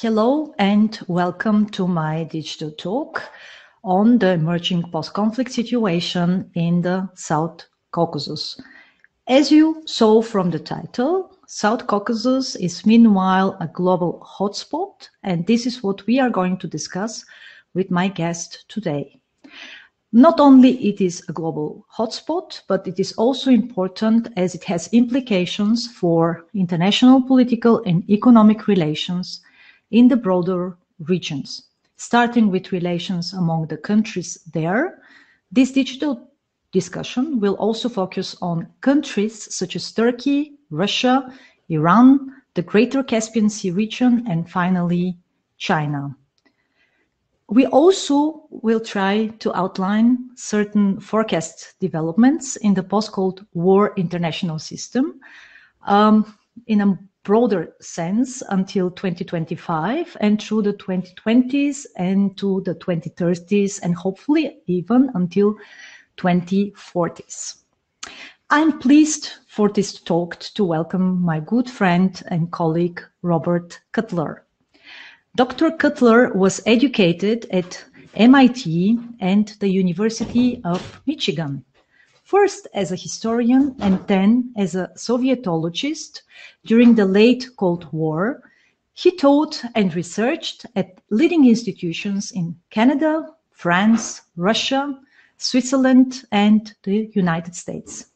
Hello and welcome to my digital talk on the emerging post-conflict situation in the South Caucasus. As you saw from the title, South Caucasus is meanwhile a global hotspot, and this is what we are going to discuss with my guest today. Not only it is a global hotspot, but it is also important as it has implications for international political and economic relations in the broader regions. Starting with relations among the countries there, this digital discussion will also focus on countries such as Turkey, Russia, Iran, the Greater Caspian Sea region, and finally, China. We also will try to outline certain forecast developments in the post-Cold War international system um, in a broader sense until 2025 and through the 2020s and to the 2030s and hopefully even until 2040s. I'm pleased for this talk to welcome my good friend and colleague Robert Cutler. Dr. Cutler was educated at MIT and the University of Michigan, first as a historian and then as a Sovietologist during the late Cold War. He taught and researched at leading institutions in Canada, France, Russia, Switzerland, and the United States.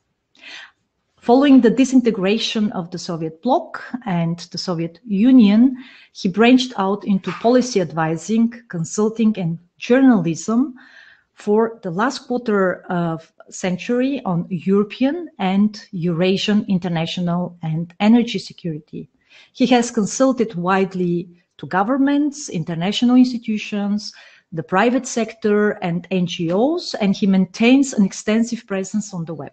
Following the disintegration of the Soviet bloc and the Soviet Union, he branched out into policy advising, consulting, and journalism for the last quarter of century on European and Eurasian international and energy security. He has consulted widely to governments, international institutions, the private sector, and NGOs, and he maintains an extensive presence on the web.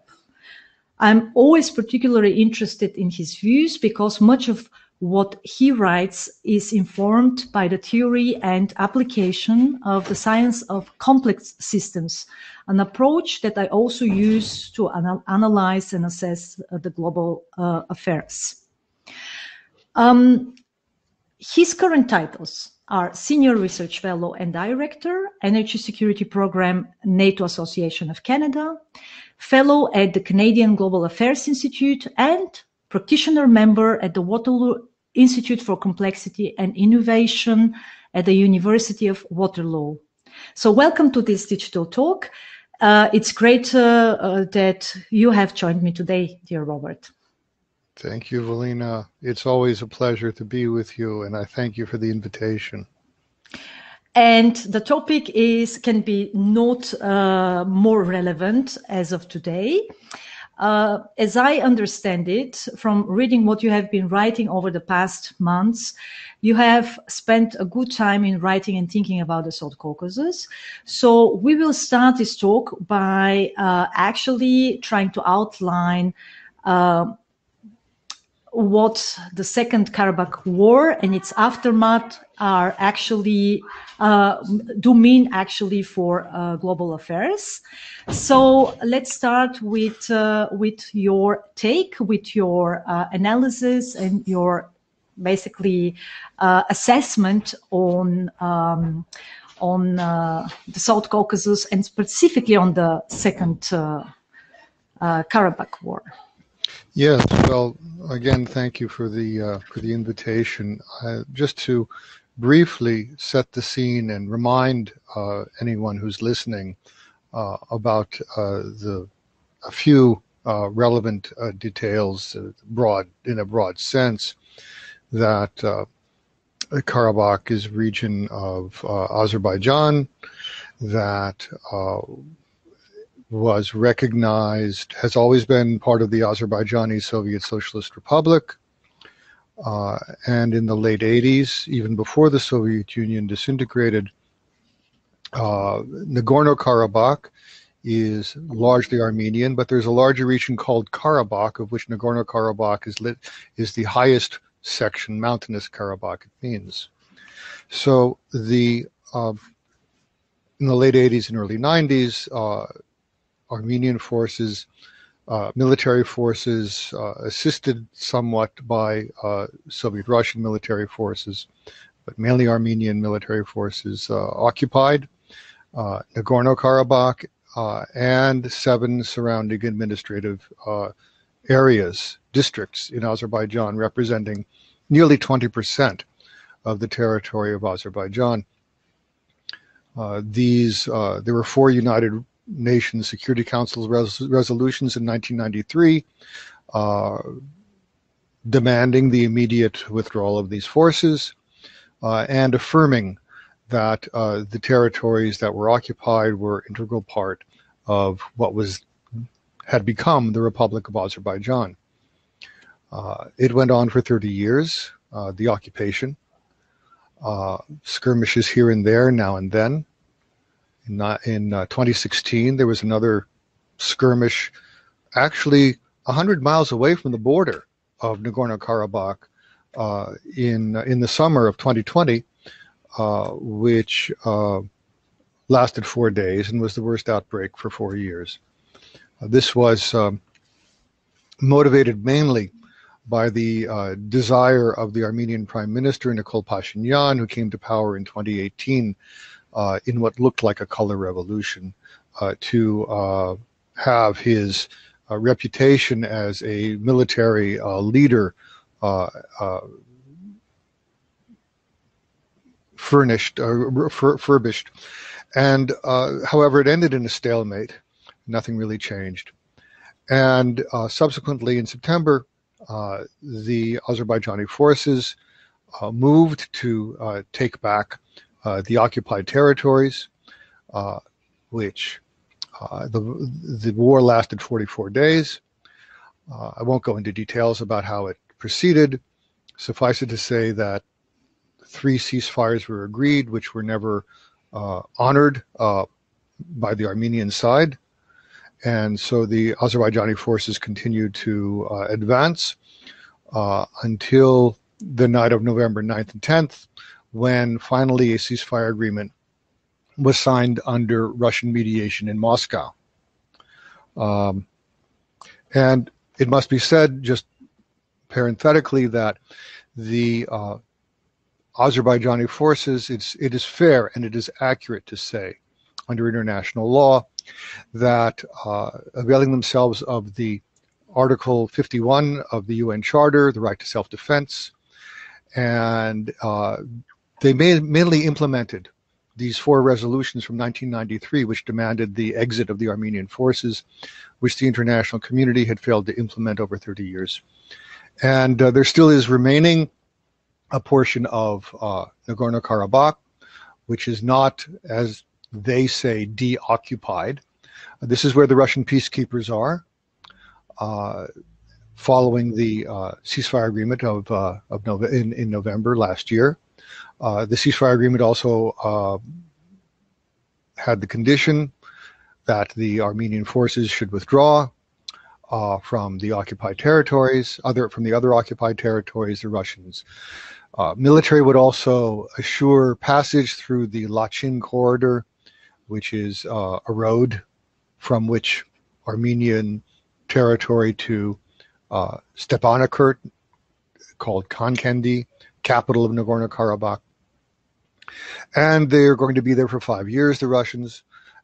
I'm always particularly interested in his views because much of what he writes is informed by the theory and application of the science of complex systems, an approach that I also use to anal analyze and assess uh, the global uh, affairs. Um, his current titles are Senior Research Fellow and Director, Energy Security Program, NATO Association of Canada, fellow at the Canadian Global Affairs Institute, and practitioner member at the Waterloo Institute for Complexity and Innovation at the University of Waterloo. So welcome to this digital talk. Uh, it's great uh, uh, that you have joined me today, dear Robert. Thank you, Velina. It's always a pleasure to be with you, and I thank you for the invitation. And the topic is can be not uh, more relevant as of today. Uh, as I understand it, from reading what you have been writing over the past months, you have spent a good time in writing and thinking about the South Caucasus. So we will start this talk by uh, actually trying to outline uh, what the Second Karabakh War and its aftermath are actually uh, do mean actually for uh, global affairs. So let's start with uh, with your take, with your uh, analysis and your basically uh, assessment on. Um, on uh, the South Caucasus and specifically on the Second Karabakh War. Yes, well, again, thank you for the uh, for the invitation. Uh, just to briefly set the scene and remind uh, anyone who's listening uh, about uh, the a few uh, relevant details, broad in a broad sense, that Karabakh is region of Azerbaijan that was recognized, has always been part of the Azerbaijani Soviet Socialist Republic. Uh, and in the late 80s, even before the Soviet Union disintegrated, uh, Nagorno Karabakh is largely Armenian, but there's a larger region called Karabakh, of which Nagorno Karabakh is lit, is the highest section, mountainous Karabakh, it means. So the uh, in the late 80s and early 90s, uh, Armenian forces, uh, military forces, uh, assisted somewhat by uh, Soviet Russian military forces, but mainly Armenian military forces occupied Nagorno-Karabakh and seven surrounding administrative areas, districts in Azerbaijan, representing nearly 20% of the territory of Azerbaijan. Uh, these uh, there were four United Nations Security Council res- resolutions in 1993 uh, demanding the immediate withdrawal of these forces uh, and affirming that uh, the territories that were occupied were integral part of what was had become the Republic of Azerbaijan. Uh, it went on for 30 years, the occupation uh, skirmishes here and there now and then. In, uh, in uh, 2016, there was another skirmish actually 100 miles away from the border of Nagorno-Karabakh uh, in, in the summer of 2020, uh, which uh, lasted four days and was the worst outbreak for four years. this was um, motivated mainly by the uh, desire of the Armenian Prime Minister Nikol Pashinyan, who came to power in 2018 uh, in what looked like a color revolution, uh, to uh, have his uh, reputation as a military uh, leader furnished, furbished. And however, it ended in a stalemate. Nothing really changed. And subsequently, in September, uh, the Azerbaijani forces uh, moved to uh, take back the occupied territories, which the, the war lasted 44 days. I won't go into details about how it proceeded. Suffice it to say that three ceasefires were agreed, which were never uh, honored uh, by the Armenian side. And so the Azerbaijani forces continued to uh, advance uh, until the night of November 9th and 10th, when finally a ceasefire agreement was signed under Russian mediation in Moscow. Um, and it must be said, just parenthetically, that the uh, Azerbaijani forces, it's, it is fair and it is accurate to say, under international law, that uh, availing themselves of the Article 51 of the UN Charter, the right to self defense, and uh, they mainly implemented these four resolutions from 1993, which demanded the exit of the Armenian forces, which the international community had failed to implement over 30 years. And uh, there still is remaining a portion of uh, Nagorno Karabakh, which is not, as they say, deoccupied. This is where the Russian peacekeepers are, uh, following the uh, ceasefire agreement of, uh, of in, in November last year. Uh, the ceasefire agreement also uh, had the condition that the Armenian forces should withdraw uh, from the occupied territories, other from the other occupied territories, the Russians. military would also assure passage through the Lachin corridor, which is a road from which Armenian territory to uh, Stepanakert, called Khankendi, capital of Nagorno Karabakh. And they're going to be there for five years, the Russians.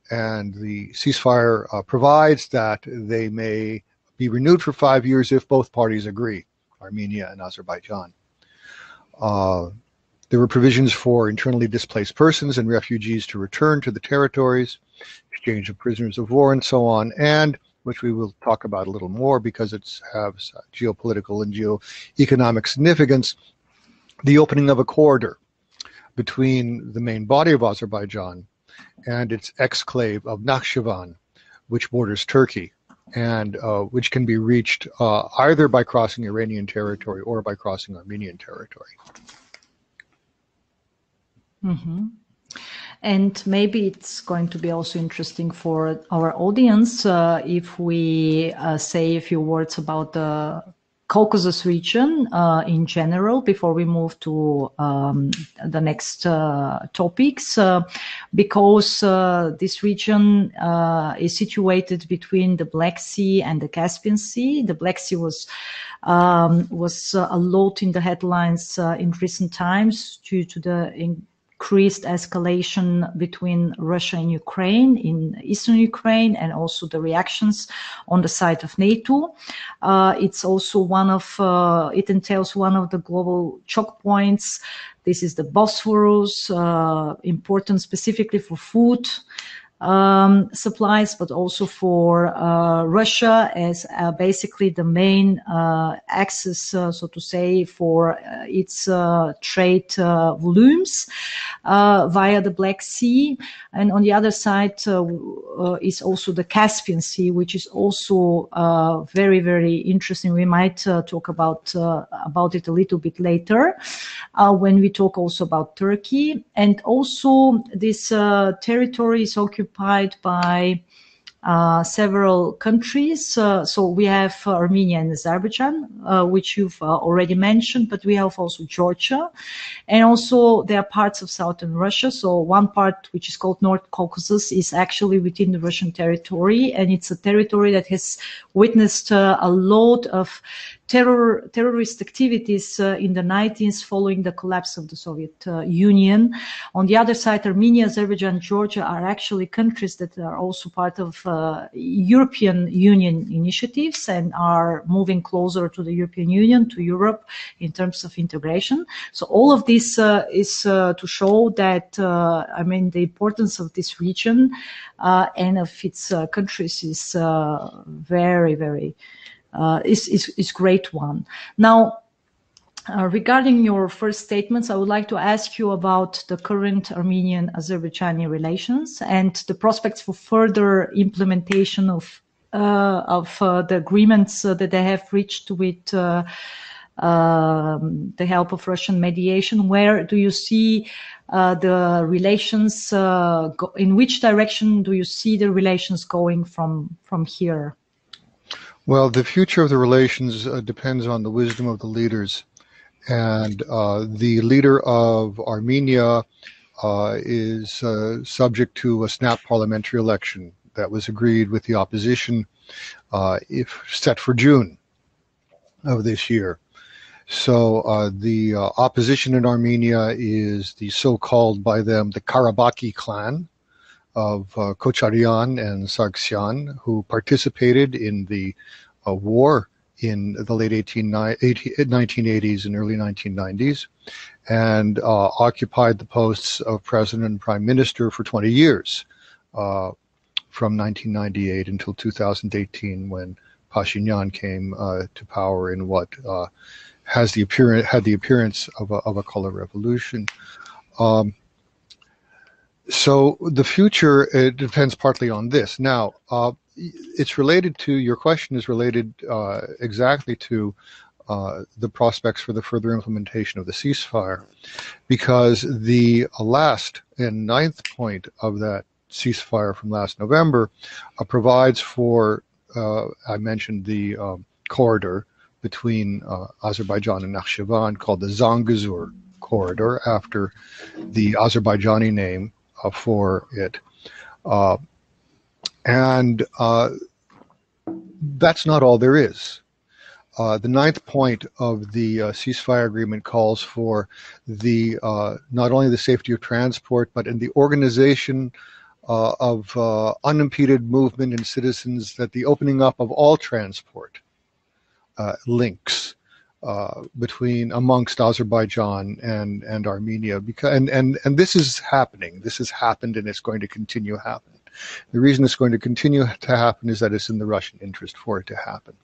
And the ceasefire uh, provides that they may be renewed for five years if both parties agree, Armenia and Azerbaijan. Uh, there were provisions for internally displaced persons and refugees to return to the territories, exchange of prisoners of war, and so on. And which we will talk about a little more because it has geopolitical and geoeconomic significance, the opening of a corridor between the main body of Azerbaijan and its exclave of Nakhchivan, which borders Turkey, and uh, which can be reached uh, either by crossing Iranian territory or by crossing Armenian territory. Mm-hmm. And maybe it's going to be also interesting for our audience uh, if we uh, say a few words about the Caucasus region uh, in general before we move to um, the next uh, topics, uh, because uh, this region uh, is situated between the Black Sea and the Caspian Sea. The Black Sea was um, was a lot in the headlines in recent times due to the in increased escalation between Russia and Ukraine in eastern Ukraine and also the reactions on the side of NATO. Uh, it's also one of, uh, it entails one of the global choke points. This is the Bosphorus, uh, important specifically for food um, supplies, but also for uh, Russia as uh, basically the main uh, access, uh, so to say, for uh, its uh, trade volumes via the Black Sea. And on the other side is also the Caspian Sea, which is also very, very interesting. We might talk about about it a little bit later when we talk also about Turkey. And also this territory is occupied occupied by uh, several countries. Uh, so we have uh, Armenia and Azerbaijan, uh, which you've uh, already mentioned, but we have also Georgia. And also there are parts of southern Russia. So one part, which is called North Caucasus, is actually within the Russian territory. And it's a territory that has witnessed a lot of terror, terrorist activities uh, in the 90s following the collapse of the Soviet uh, Union. On the other side, Armenia, Azerbaijan, Georgia are actually countries that are also part of uh, European Union initiatives and are moving closer to the European Union, to Europe in terms of integration. So all of this uh, is uh, to show that, uh, I mean, the importance of this region and of its countries is very, very uh, is, is, is great one. Now, uh, regarding your first statements, I would like to ask you about the current Armenian-Azerbaijani relations and the prospects for further implementation of uh, of uh, the agreements uh, that they have reached with uh, um, the help of Russian mediation. Where do you see the relations? in which direction do you see the relations going from from here? Well, the future of the relations uh, depends on the wisdom of the leaders. And uh, the leader of Armenia uh, is uh, subject to a snap parliamentary election that was agreed with the opposition uh, if set for June of this year. So uh, the opposition in Armenia is the so-called by them the Karabakh clan, of uh, Kocharyan and Sargsyan, who participated in the uh, war in the late 18, 1980s and early 1990s, and uh, occupied the posts of president and prime minister for 20 years, uh, from 1998 until 2018, when Pashinyan came uh, to power in what uh, has the appearance had the appearance of a, of a color revolution. Um, so the future it depends partly on this. Now, uh, it's related to your question is related uh, exactly to uh, the prospects for the further implementation of the ceasefire, because the last and ninth point of that ceasefire from last November uh, provides for uh, I mentioned the um, corridor between uh, Azerbaijan and Nakhchivan called the Zangezur corridor after the Azerbaijani name for it. Uh, and uh, that's not all there is. Uh, the ninth point of the uh, ceasefire agreement calls for the uh, not only the safety of transport, but in the organization of unimpeded movement in citizens, that the opening up of all transport links uh, between amongst Azerbaijan and and Armenia because and and and this is happening. This has happened and it's going to continue happening. The reason it's going to continue to happen is that it's in the Russian interest for it to happen.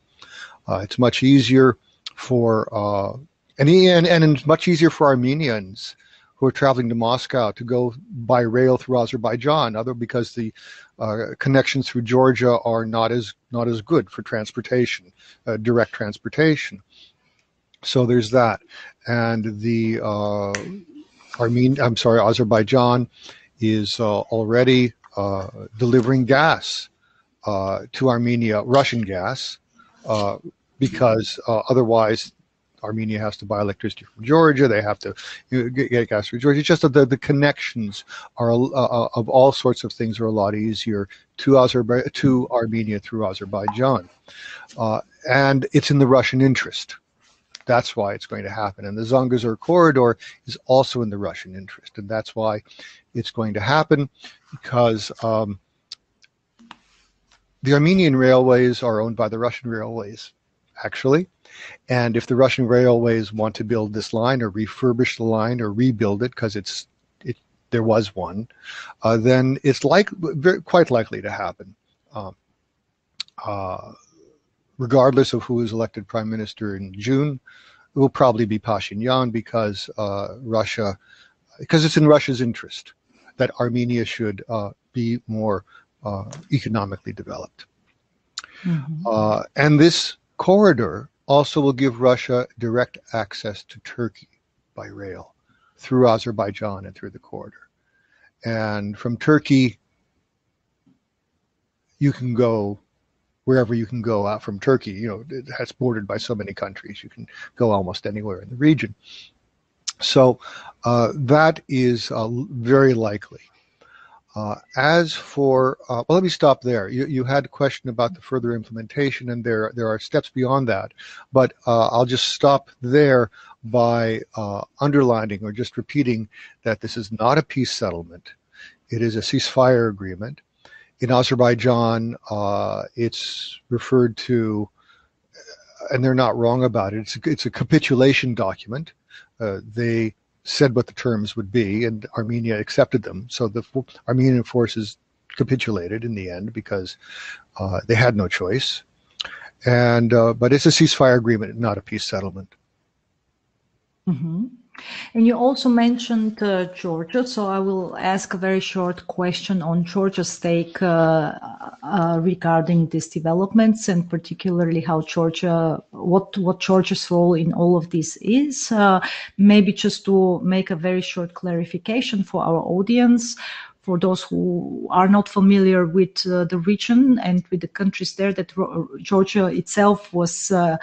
Uh, it's much easier for uh, and, and and it's much easier for Armenians who are traveling to Moscow to go by rail through Azerbaijan, other because the uh, connections through Georgia are not as not as good for transportation, uh, direct transportation. So there's that, and the uh, I'm sorry, Azerbaijan is uh, already uh, delivering gas uh, to Armenia, Russian gas, uh, because uh, otherwise Armenia has to buy electricity from Georgia. They have to know, get, gas from Georgia. It's just that the, the connections are of all sorts of things are a lot easier to Azerbaijan to Armenia through Azerbaijan, and it's in the Russian interest. That's why it's going to happen. And the Zangezur corridor is also in the Russian interest, and that's why it's going to happen because. Um, the Armenian railways are owned by the Russian railways, actually. And if the Russian railways want to build this line or refurbish the line or rebuild it because it's it there was one, uh, then it's like very, quite likely to happen. Um, uh, regardless of who is elected prime minister in June, it will probably be Pashinyan because uh, Russia, because it's in Russia's interest that Armenia should uh, be more uh, economically developed. Mm-hmm. Uh, and this corridor also will give Russia direct access to Turkey by rail through Azerbaijan and through the corridor. And from Turkey, you can go wherever you can go out from Turkey. You know, it's bordered by so many countries. You can go almost anywhere in the region. So uh, that is uh, very likely. Uh, as for, uh, well, let me stop there. You, you, had a question about the further implementation, and there there are steps beyond that. But uh, I'll just stop there by uh, underlining or just repeating that this is not a peace settlement. It is a ceasefire agreement. In Azerbaijan, uh, it's referred to, and they're not wrong about it. It's a, it's a capitulation document. Uh, they said what the terms would be, and Armenia accepted them. So the Armenian forces capitulated in the end because uh, they had no choice. And uh, but it's a ceasefire agreement, not a peace settlement. Mm-hmm. And you also mentioned uh, Georgia, so I will ask a very short question on Georgia's take uh, uh, regarding these developments, and particularly how Georgia, what what Georgia's role in all of this is. Uh, maybe just to make a very short clarification for our audience for those who are not familiar with uh, the region and with the countries there, that Georgia itself was uh,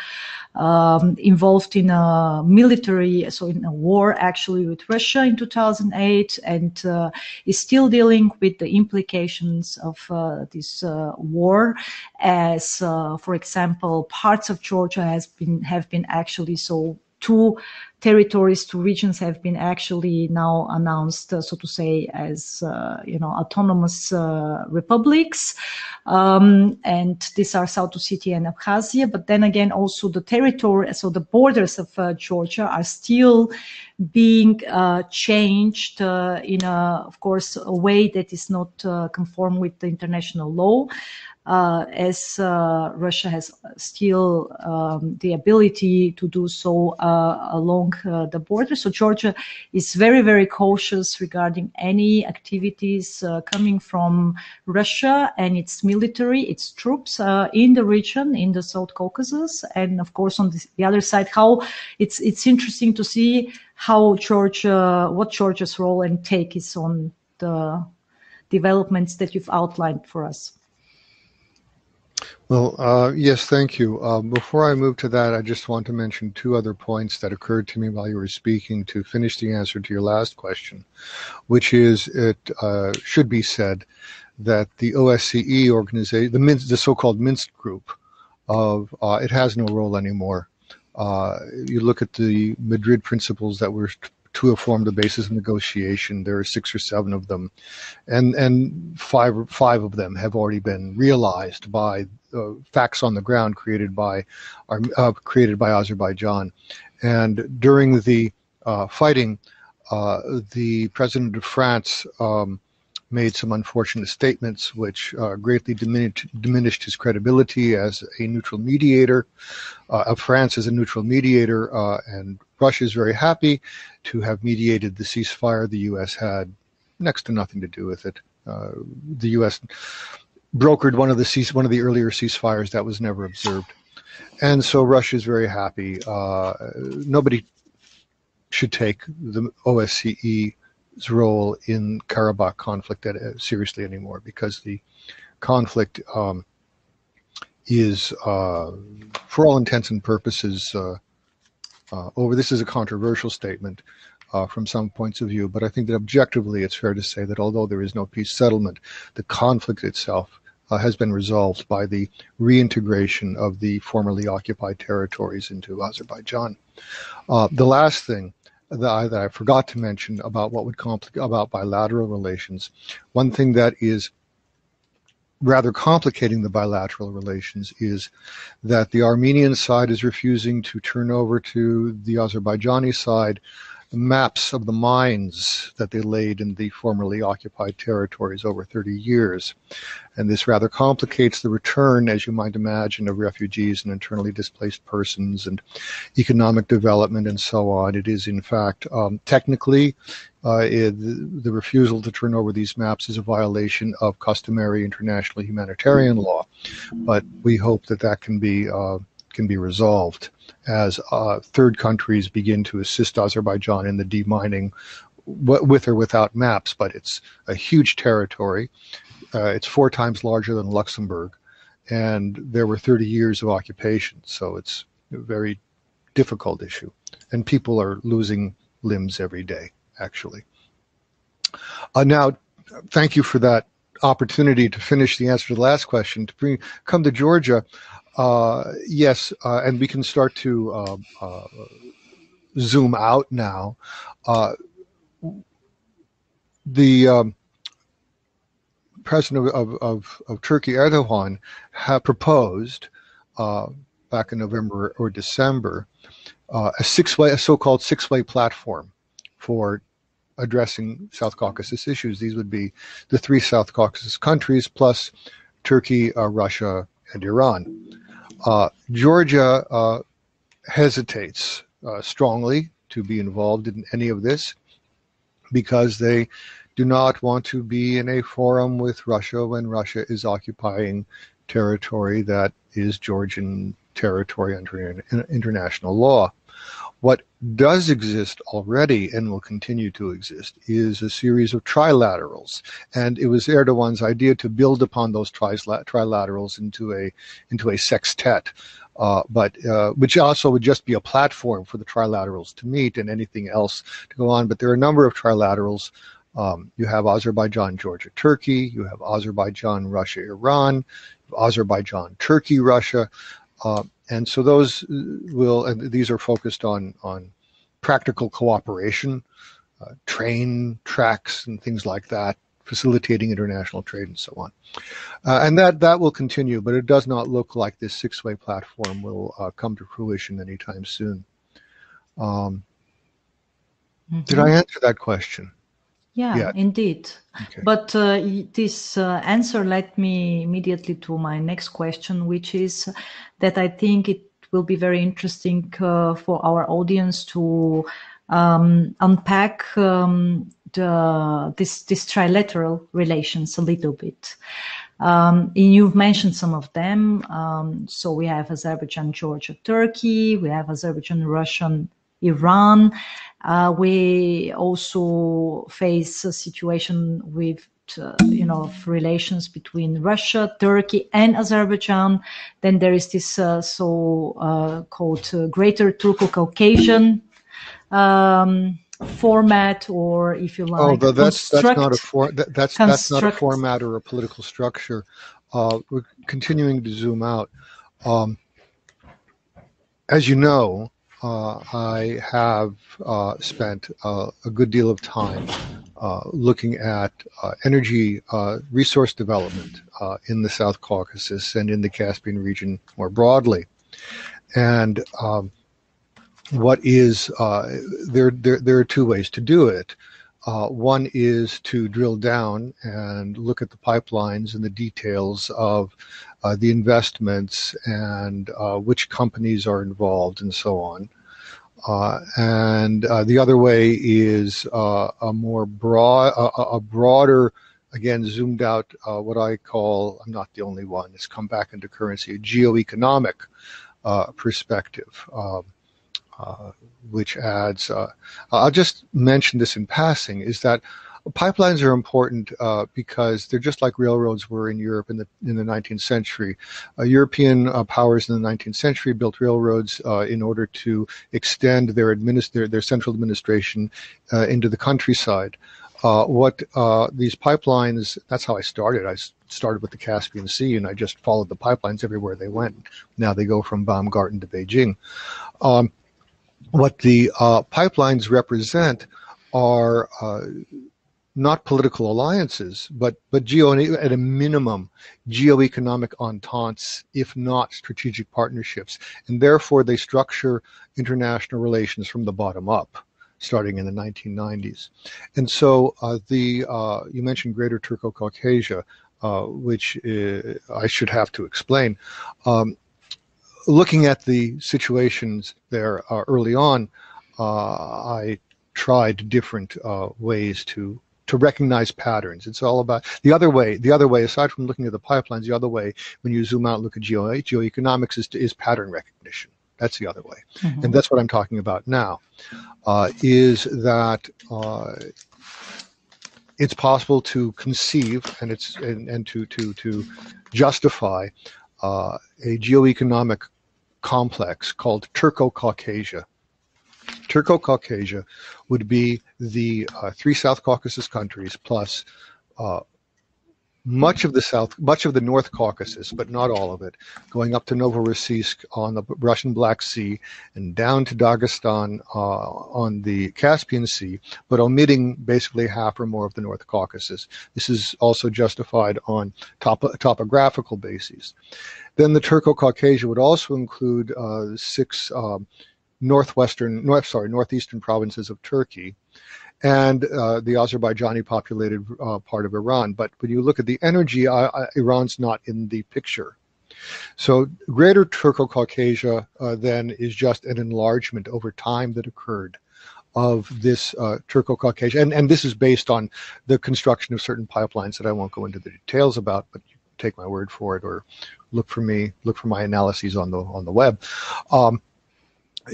um, involved in a military, so in a war actually with Russia in 2008, and uh, is still dealing with the implications of uh, this uh, war. As, uh, for example, parts of Georgia has been have been actually so two territories, two regions have been actually now announced, uh, so to say, as uh, you know autonomous uh, republics, um, and these are South Ossetia and Abkhazia. But then again, also the territory, so the borders of uh, Georgia are still being uh, changed uh, in a, of course, a way that is not conform with the international law as uh, Russia has still um, the ability to do so uh, along uh, the border. So Georgia is very, very cautious regarding any activities uh, coming from Russia and its military, its troops uh, in the region, in the South Caucasus, and of course on the other side, how it's it's interesting to see how Georgia, what Georgia's role and take is on the developments that you've outlined for us. Well, uh, yes, thank you. Uh, before I move to that, I just want to mention two other points that occurred to me while you were speaking to finish the answer to your last question, which is it uh, should be said that the OSCE organization, the, the so-called Minsk group, of uh, it has no role anymore. Uh, you look at the Madrid principles that were to have formed the basis of negotiation. There are six or seven of them, and and five five of them have already been realized by uh, facts on the ground created by uh, created by Azerbaijan. And during the uh, fighting, uh, the president of France um, made some unfortunate statements which uh, greatly diminished, diminished his credibility as a neutral mediator, uh, of France as a neutral mediator, uh, and Russia is very happy to have mediated the ceasefire. The U.S. had next to nothing to do with it. Uh, the U.S. brokered one of the cease, one of the earlier ceasefires that was never observed, and so Russia is very happy. Uh, nobody should take the OSCE's role in Karabakh conflict uh, seriously anymore because the conflict um, is, uh, for all intents and purposes, uh, over. This is a controversial statement uh, from some points of view, but I think that objectively it's fair to say that although there is no peace settlement, the conflict itself uh, has been resolved by the reintegration of the formerly occupied territories into Azerbaijan. Uh, the last thing that I, that I, forgot to mention about what would complicate about bilateral relations, one thing that is rather complicating the bilateral relations is that the Armenian side is refusing to turn over to the Azerbaijani side maps of the mines that they laid in the formerly occupied territories over 30 years. And this rather complicates the return, as you might imagine, of refugees and internally displaced persons and economic development and so on. It is, in fact, um, technically, uh, it, the refusal to turn over these maps is a violation of customary international humanitarian law. But we hope that that can be uh, can be resolved as uh, third countries begin to assist Azerbaijan in the demining with or without maps, but it's a huge territory. Uh, it's four times larger than Luxembourg, and there were 30 years of occupation, so it's a very difficult issue. And people are losing limbs every day, actually. Uh, now, thank you for that opportunity to finish the answer to the last question. To bring, come to Georgia, yes, uh, and we can start to uh, uh zoom out now. Uh, the um, president of, of, of, Turkey, Erdogan, had proposed uh, back in November or December a six-way, a so-called six-way platform for addressing South Caucasus issues. These would be the three South Caucasus countries plus Turkey, Russia, and Iran. Uh, Georgia uh, hesitates uh, strongly to be involved in any of this because they do not want to be in a forum with Russia when Russia is occupying territory that is Georgian territory under international law. What does exist already and will continue to exist is a series of trilaterals. And it was Erdogan's idea to build upon those trilaterals into a, into a sextet. Uh, but uh, which also would just be a platform for the trilaterals to meet and anything else to go on. But there are a number of trilaterals. Um, you have Azerbaijan, Georgia, Turkey. You have Azerbaijan, Russia, Iran. Azerbaijan, Turkey, Russia. Uh, and so those will, and these are focused on on practical cooperation, uh, train tracks and things like that, facilitating international trade and so on. Uh, and that that will continue, but it does not look like this six-way platform will uh, come to fruition anytime soon. Um, mm-hmm. Did I answer that question? Yeah, yeah. indeed. Okay. But uh, this uh, answer led me immediately to my next question, which is that I think it will be very interesting uh, for our audience to um, unpack um, the, this, this trilateral relations a little bit. Um, and you've mentioned some of them. Um, so we have Azerbaijan, Georgia, Turkey. We have Azerbaijan, Russian, Iran. Uh, we also face a situation with uh, you know of relations between Russia, Turkey, and Azerbaijan. Then there is this uh, so uh, called uh, Greater Turco-Caucasian um, format, or if you like, oh, that's that's not a for, that, that's that's not a format or a political structure. Uh, we're continuing to zoom out. Um, as you know, uh, I have uh, spent uh, a good deal of time uh, looking at uh, energy uh, resource development in the South Caucasus and in the Caspian region more broadly. And um, what is there, there? There are two ways to do it. One is to drill down and look at the pipelines and the details of the investments and uh, which companies are involved and so on. Uh, and uh, the other way is uh, a more broad, a, a, broader, again zoomed out, uh, what I call, I'm not the only one, it's come back into currency, a geoeconomic uh, perspective, um, uh, which adds, I'll just mention this in passing, is that pipelines are important uh, because they're just like railroads were in Europe in the in the 19th century. Uh, European uh, powers in the 19th century built railroads uh, in order to extend their administ- their their central administration uh, into the countryside. Uh, what these pipelines? That's how I started. I started with the Caspian Sea, and I just followed the pipelines everywhere they went. Now they go from Baumgarten to Beijing. Um, what the pipelines represent are not political alliances, but but geo at a minimum geoeconomic ententes, if not strategic partnerships, and therefore they structure international relations from the bottom up, starting in the 1990s. And so uh, the uh, you mentioned Greater Turco-Caucasia, uh, which uh, I should have to explain. Um, looking at the situations there uh, early on, I tried different ways to to recognize patterns. It's all about the other way. The other way, aside from looking at the pipelines, the other way, when you zoom out and look at geo geoeconomics, is, is pattern recognition. That's the other way, mm-hmm. and that's what I'm talking about now. Uh, is that uh, it's possible to conceive and it's and, and to to to justify uh, a geoeconomic complex called Turco-Caucasia Turco-Caucasia would be the uh, three South Caucasus countries plus uh, much of the South, much of the North Caucasus, but not all of it, going up to Novorossiysk on the Russian Black Sea and down to Dagestan uh, on the Caspian Sea, but omitting basically half or more of the North Caucasus. This is also justified on top, topographical bases. Then the Turco-Caucasia would also include uh, six um, northwestern, north, sorry, northeastern provinces of Turkey and uh, the Azerbaijani populated uh, part of Iran. But when you look at the energy, uh, uh Iran's not in the picture. So Greater Turco-Caucasia uh, then is just an enlargement over time that occurred of this uh, Turco-Caucasia, and, and this is based on the construction of certain pipelines that I won't go into the details about, but take my word for it, or look for me, look for my analyses on the on the web. Um,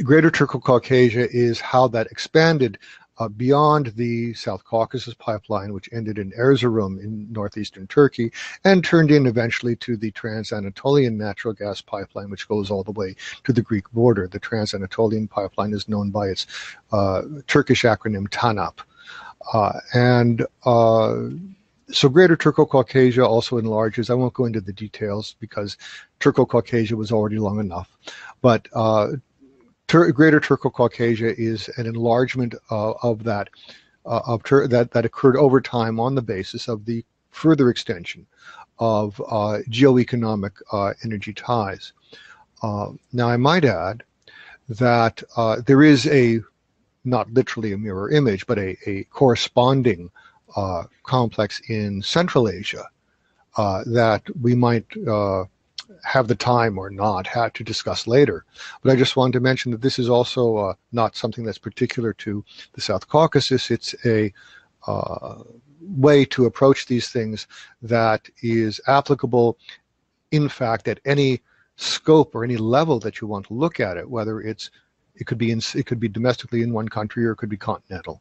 Greater Turco-Caucasia is how that expanded uh, beyond the South Caucasus pipeline, which ended in Erzurum in northeastern Turkey, and turned in eventually to the Trans-Anatolian natural gas pipeline, which goes all the way to the Greek border. The Trans-Anatolian pipeline is known by its uh, Turkish acronym TANAP. Uh, and uh, so Greater Turco-Caucasia also enlarges. I won't go into the details because Turco-Caucasia was already long enough. But uh, Tur- Greater Turco-Caucasia is an enlargement uh, of that uh, of that that occurred over time on the basis of the further extension of uh, geoeconomic uh, energy ties. Uh, now, I might add that uh, there is a not literally a mirror image, but a, a corresponding complex in Central Asia that we might have the time or not had to discuss later. But I just wanted to mention that this is also uh, not something that's particular to the South Caucasus. It's a uh, way to approach these things that is applicable, in fact, at any scope or any level that you want to look at it, whether it's it could be in, it could be domestically in one country or it could be continental,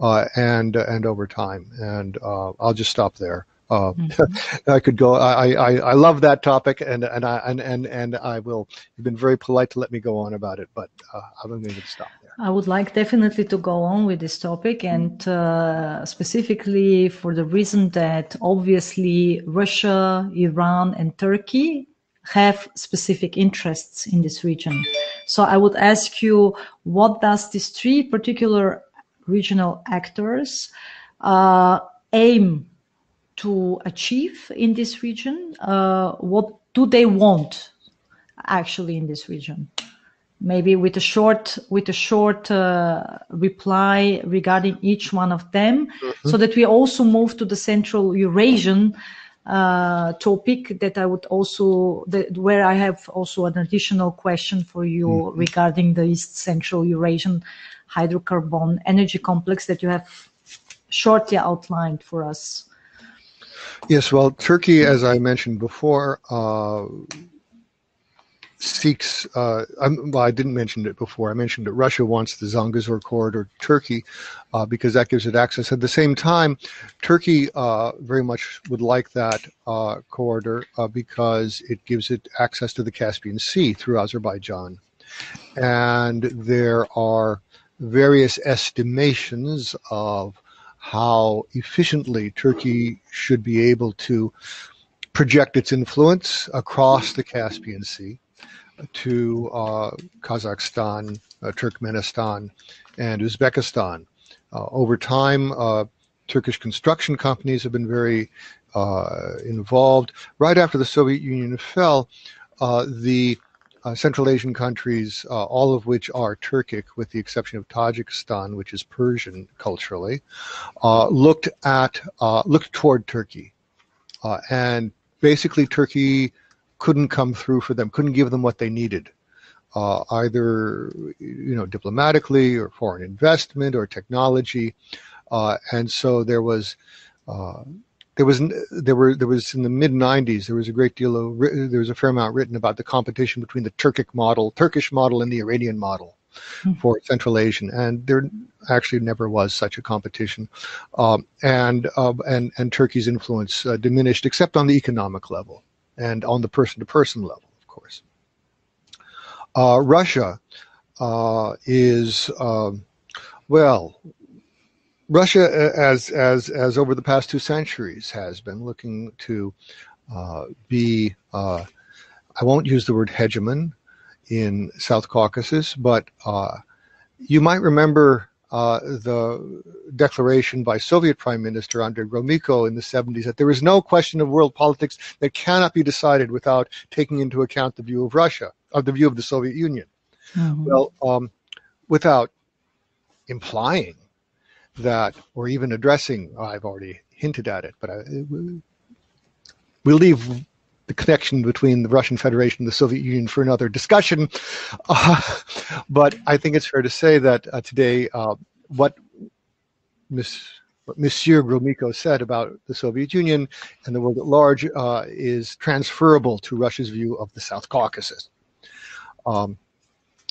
uh, and and over time. And uh, I'll just stop there. Uh, mm-hmm. I could go. I, I, I love that topic, and and I and, and and I will. You've been very polite to let me go on about it, but uh, I'm going to stop there. I would like definitely to go on with this topic, and uh, specifically for the reason that obviously Russia, Iran, and Turkey have specific interests in this region. So I would ask you, what does these three particular regional actors uh, aim to achieve in this region? Uh, what do they want actually in this region? Maybe with a short with a short uh, reply regarding each one of them, mm-hmm. so that we also move to the Central Eurasian uh, topic that I would also that, where I have also an additional question for you mm-hmm. regarding the East Central Eurasian hydrocarbon energy complex that you have shortly outlined for us. Yes, well, Turkey, as I mentioned before, uh, seeks, uh, well, I didn't mention it before. I mentioned that Russia wants the Zangezur corridor Turkey uh, because that gives it access. At the same time, Turkey uh, very much would like that uh, corridor uh, because it gives it access to the Caspian Sea through Azerbaijan. And there are various estimations of how efficiently Turkey should be able to project its influence across the Caspian Sea to uh, Kazakhstan, uh, Turkmenistan, and Uzbekistan. Uh, over time, uh, Turkish construction companies have been very uh, involved. Right after the Soviet Union fell, uh, the Central Asian countries, all of which are Turkic, with the exception of Tajikistan, which is Persian culturally, looked at looked toward Turkey, and basically Turkey couldn't come through for them, couldn't give them what they needed, uh, either you know diplomatically or foreign investment or technology, uh, and so there was. Uh, there was there were there was in the mid 90s there was a great deal of there was a fair amount written about the competition between the Turkic model Turkish model and the Iranian model hmm. for Central Asian and there actually never was such a competition um, and uh, and and Turkey's influence uh, diminished except on the economic level and on the person to person level, of course. Uh, Russia uh, is, um, well, Russia, uh, as, as, as over the past two centuries, has been looking to uh, be, uh, I won't use the word hegemon in South Caucasus, but uh, you might remember uh, the declaration by Soviet Prime Minister Andrei Gromyko in the 70s that there is no question of world politics that cannot be decided without taking into account the view of Russia, of the view of the Soviet Union. Mm-hmm. Well, um, without implying that, or even addressing, I've already hinted at it, but we'll leave the connection between the Russian Federation and the Soviet Union for another discussion. Uh, but I think it's fair to say that uh, today, uh, what, what Monsieur Gromyko said about the Soviet Union and the world at large uh, is transferable to Russia's view of the South Caucasus. Um,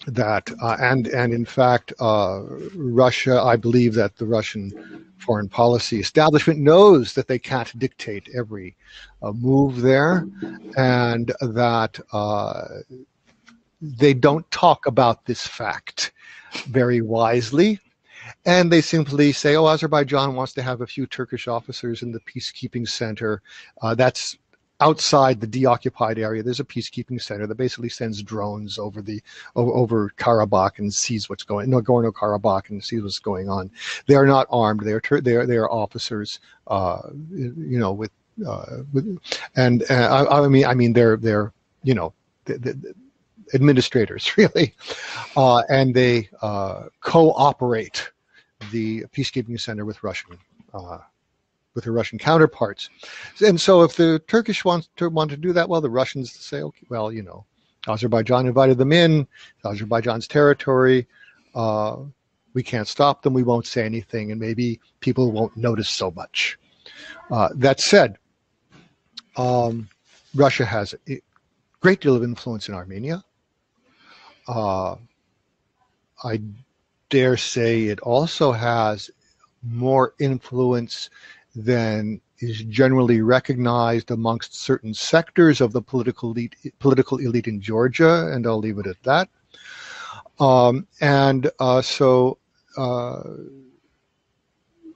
that uh, and and in fact, uh, Russia, I believe that the Russian foreign policy establishment knows that they can't dictate every uh, move there, and that uh, they don't talk about this fact very wisely. And they simply say, oh, Azerbaijan wants to have a few Turkish officers in the peacekeeping center. Uh, that's outside the deoccupied area, there's a peacekeeping center that basically sends drones over the over, Karabakh and sees what's going Nagorno Karabakh and sees what's going on. They are not armed. They are they are they are officers, uh, you know, with uh, with and uh, I, I, mean I mean they're they're you know administrators really, uh, and they uh, cooperate the peacekeeping center with Russian uh, with their Russian counterparts. And so if the Turkish wants to want to do that, well, the Russians say, okay, well, you know, Azerbaijan invited them in, Azerbaijan's territory. Uh, we can't stop them. We won't say anything, and maybe people won't notice so much. Uh, that said, um, Russia has a great deal of influence in Armenia. Uh, I dare say it also has more influence than is generally recognized amongst certain sectors of the political elite, political elite in Georgia, and I'll leave it at that. Um, and uh, so uh,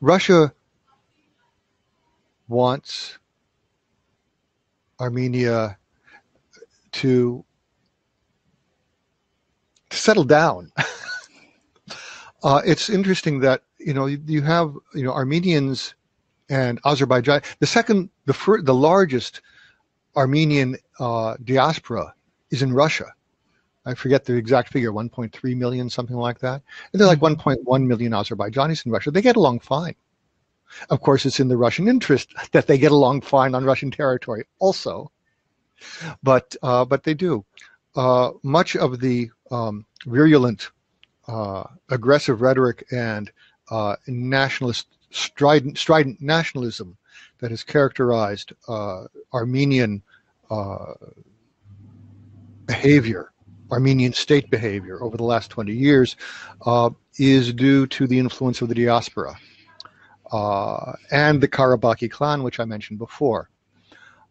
Russia wants Armenia to, settle down. uh, it's interesting that you know you have you know Armenians and Azerbaijan. The second, the fir- the largest Armenian uh, diaspora is in Russia. I forget the exact figure, 1.3 million, something like that. And they're like mm-hmm. 1.1 million Azerbaijanis in Russia. They get along fine. Of course, it's in the Russian interest that they get along fine on Russian territory also. But, uh, but they do. Uh, much of the um, virulent, uh, aggressive rhetoric and uh, nationalist strident, strident nationalism that has characterized uh, Armenian uh, behavior, Armenian state behavior over the last 20 years, uh, is due to the influence of the diaspora uh, and the Karabakhi clan, which I mentioned before.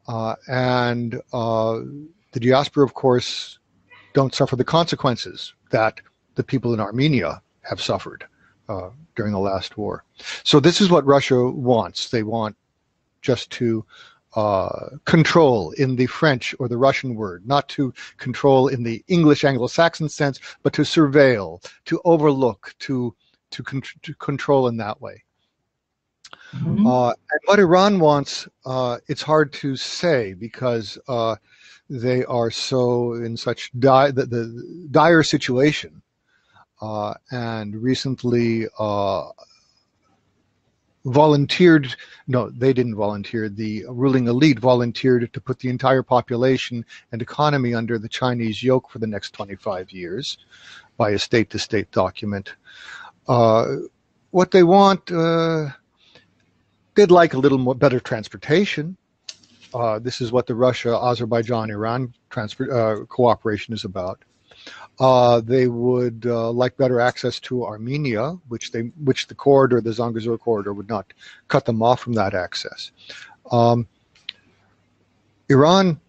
Uh, and uh, the diaspora, of course, don't suffer the consequences that the people in Armenia have suffered uh, during the last war. So this is what Russia wants. They want just to uh, control in the French or the Russian word, not to control in the English Anglo-Saxon sense, but to surveil, to overlook, to to, con- to control in that way. Mm-hmm. Uh, and what Iran wants, uh, it's hard to say because uh, they are so in such di- the, the dire situation. Uh, and recently, uh, volunteered no they didn't volunteer. The ruling elite volunteered to put the entire population and economy under the chinese yoke for the next 25 years by a state to state document. Uh, what they want uh, they'd like a little more better transportation. Uh, this is what the russia azerbaijan iran transport uh, cooperation is about uh, they would uh, like better access to Armenia, which they which the corridor, the Zangezur corridor, would not cut them off from that access. Um, Iran,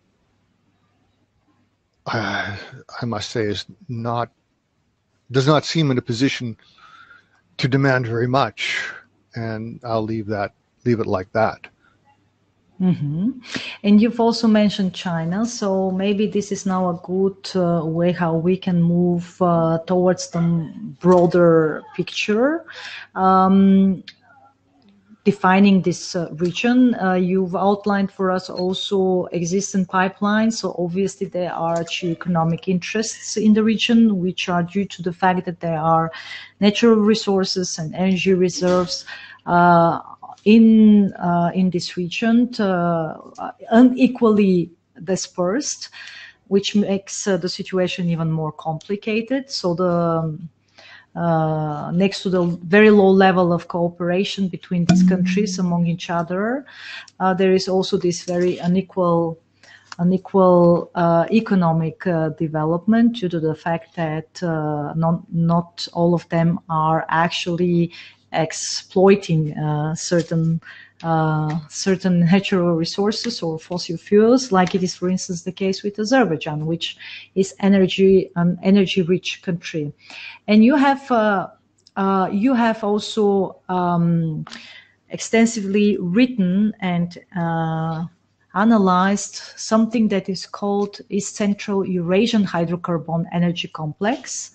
uh, I must say, is not does not seem in a position to demand very much, and I'll leave that leave it like that. Mm-hmm. And you've also mentioned China, so maybe this is now a good uh, way how we can move uh, towards the broader picture. Um, defining this uh, region, uh, you've outlined for us also existing pipelines. So obviously there are two economic interests in the region, which are due to the fact that there are natural resources and energy reserves uh, in uh, in this region uh, unequally dispersed, which makes uh, the situation even more complicated. So the uh, next to the very low level of cooperation between these countries among each other, uh, there is also this very unequal unequal uh, economic development due to the fact that not, not all of them are actually exploiting uh, certain uh, certain natural resources or fossil fuels, like it is, for instance, the case with Azerbaijan, which is energy an energy-rich country, and you have uh, uh, you have also um, extensively written and uh, analyzed something that is called East Central Eurasian Hydrocarbon Energy Complex.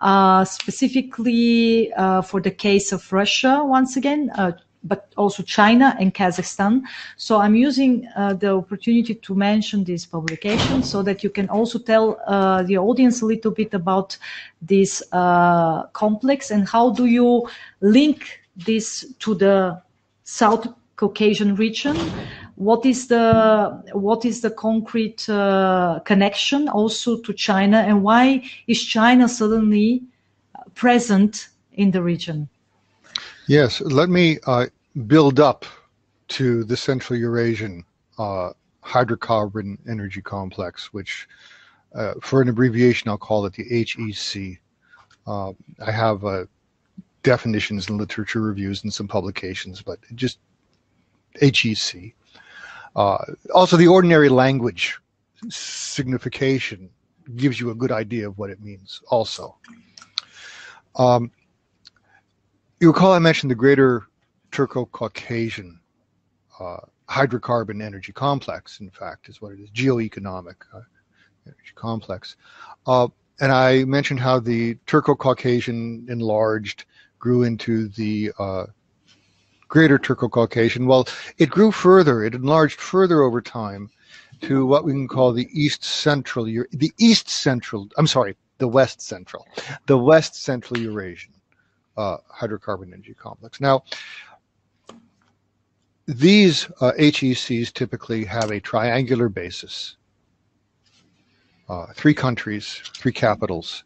Uh, specifically uh, for the case of Russia, once again, uh, but also China and Kazakhstan. So I'm using uh, the opportunity to mention this publication so that you can also tell uh, the audience a little bit about this uh, complex and how do you link this to the South Caucasian region what is the what is the concrete uh, connection also to China, and why is China suddenly present in the region? Yes, let me uh, build up to the Central Eurasian uh, hydrocarbon energy complex, which, uh, for an abbreviation, I'll call it the HEC. Uh, I have uh, definitions and literature reviews and some publications, but just HEC. Uh, also, the ordinary language signification gives you a good idea of what it means also. Um, you recall I mentioned the Greater Turco-Caucasian uh, hydrocarbon energy complex, in fact, is what it is, geoeconomic uh, energy complex. Uh, and I mentioned how the Turco-Caucasian enlarged, grew into the uh, greater Turco-Caucasian. Well, it grew further, it enlarged further over time to what we can call the East Central, the East Central, I'm sorry, the West Central, the West Central Eurasian uh, hydrocarbon energy complex. Now, these uh, HECs typically have a triangular basis. Uh, three countries, three capitals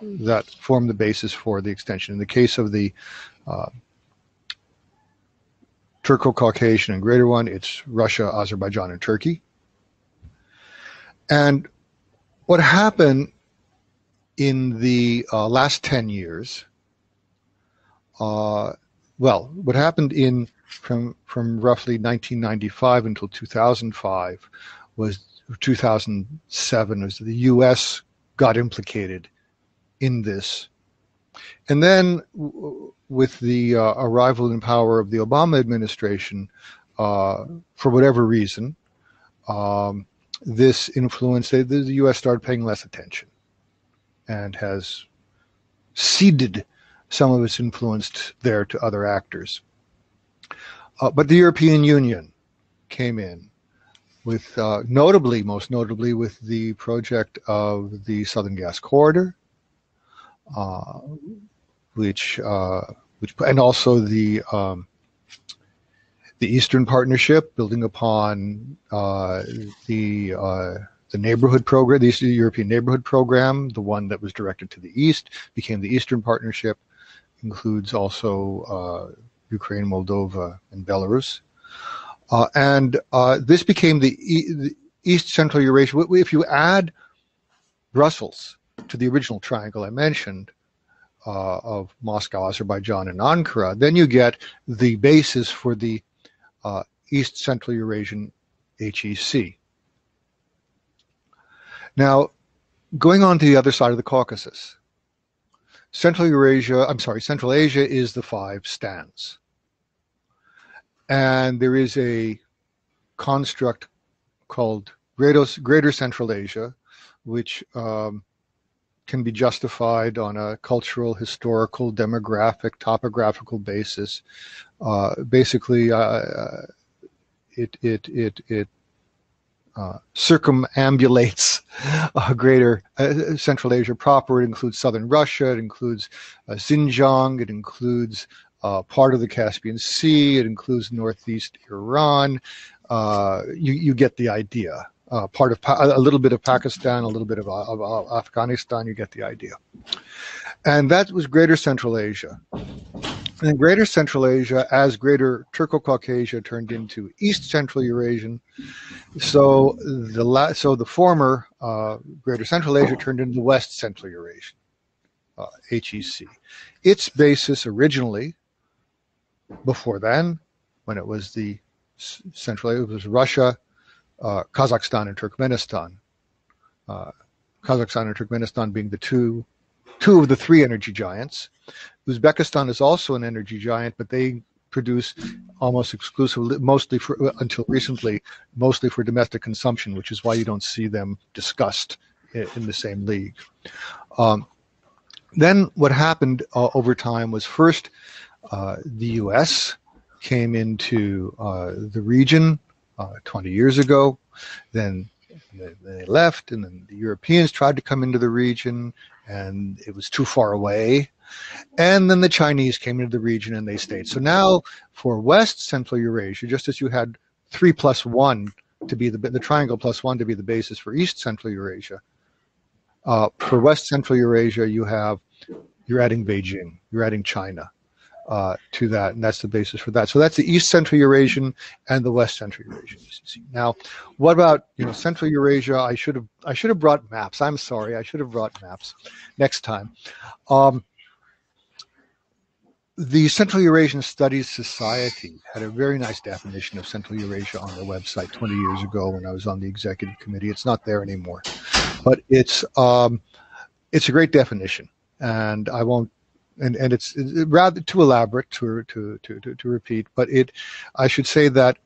that form the basis for the extension. In the case of the uh, Turco-Caucasian and greater one, it's Russia, Azerbaijan, and Turkey. And what happened in the uh, last 10 years, uh, well, what happened in from from roughly 1995 until 2005 was 2007 was the U.S. got implicated in this, and then with the uh, arrival in power of the Obama administration, uh, for whatever reason, um, this influence the, the U.S. started paying less attention, and has ceded some of its influence there to other actors. Uh, but the European Union came in with, uh, notably, most notably, with the project of the Southern Gas Corridor, which, uh, which, and also the um, the Eastern Partnership, building upon uh, the uh, the neighborhood program, the European Neighborhood Program, the one that was directed to the east, became the Eastern Partnership, includes also Ukraine, Moldova, and Belarus. Uh, and uh, this became the, e- the, East Central Eurasia. If you add Brussels to the original triangle I mentioned uh, of Moscow, Azerbaijan, and Ankara, then you get the basis for the uh, East Central Eurasian HEC. Now, going on to the other side of the Caucasus, Central Eurasia, I'm sorry, Central Asia is the five stands. And there is a construct called Greater, Central Asia, which um, can be justified on a cultural, historical, demographic, topographical basis. Uh, basically, uh, uh it, it, it, it uh, circumambulates greater uh, Central Asia proper. It includes southern Russia. It includes uh, Xinjiang. It includes part of the Caspian Sea. It includes northeast Iran. You, you get the idea. Part of a little bit of Pakistan, a little bit of, of Afghanistan. You get the idea. And that was Greater Central Asia. And Greater Central Asia, as Greater Turco-Caucasia turned into East Central Eurasian, so the la- so the former uh, Greater Central Asia turned into West Central Eurasian, uh, HEC. Its basis originally, before then, when it was the Central Asia, it was Russia, uh, Kazakhstan, and Turkmenistan. Uh, Kazakhstan and Turkmenistan being the two two of the three energy giants. Uzbekistan is also an energy giant, but they produce almost exclusively, mostly for until recently, mostly for domestic consumption, which is why you don't see them discussed in, the same league. Um, then what happened uh, over time was first uh, the U.S. came into uh, the region uh, 20 years ago. Then they left, and then the Europeans tried to come into the region, and it was too far away. And then the Chinese came into the region and they stayed. So now for West Central Eurasia, just as you had three plus one to be the, the triangle plus one to be the basis for East Central Eurasia, uh, for West Central Eurasia, you have, you're adding Beijing, you're adding China uh, to that, and that's the basis for that. So that's the East Central Eurasian and the West Central Eurasian. Now, what about you know Central Eurasia? I should have I should have brought maps. I'm sorry, I should have brought maps next time. Um, the Central Eurasian Studies Society had a very nice definition of Central Eurasia on their website 20 years ago when I was on the executive committee. It's not there anymore, but it's um, it's a great definition, and I won't and and it's, rather too elaborate to, to to to to repeat. But it, I should say that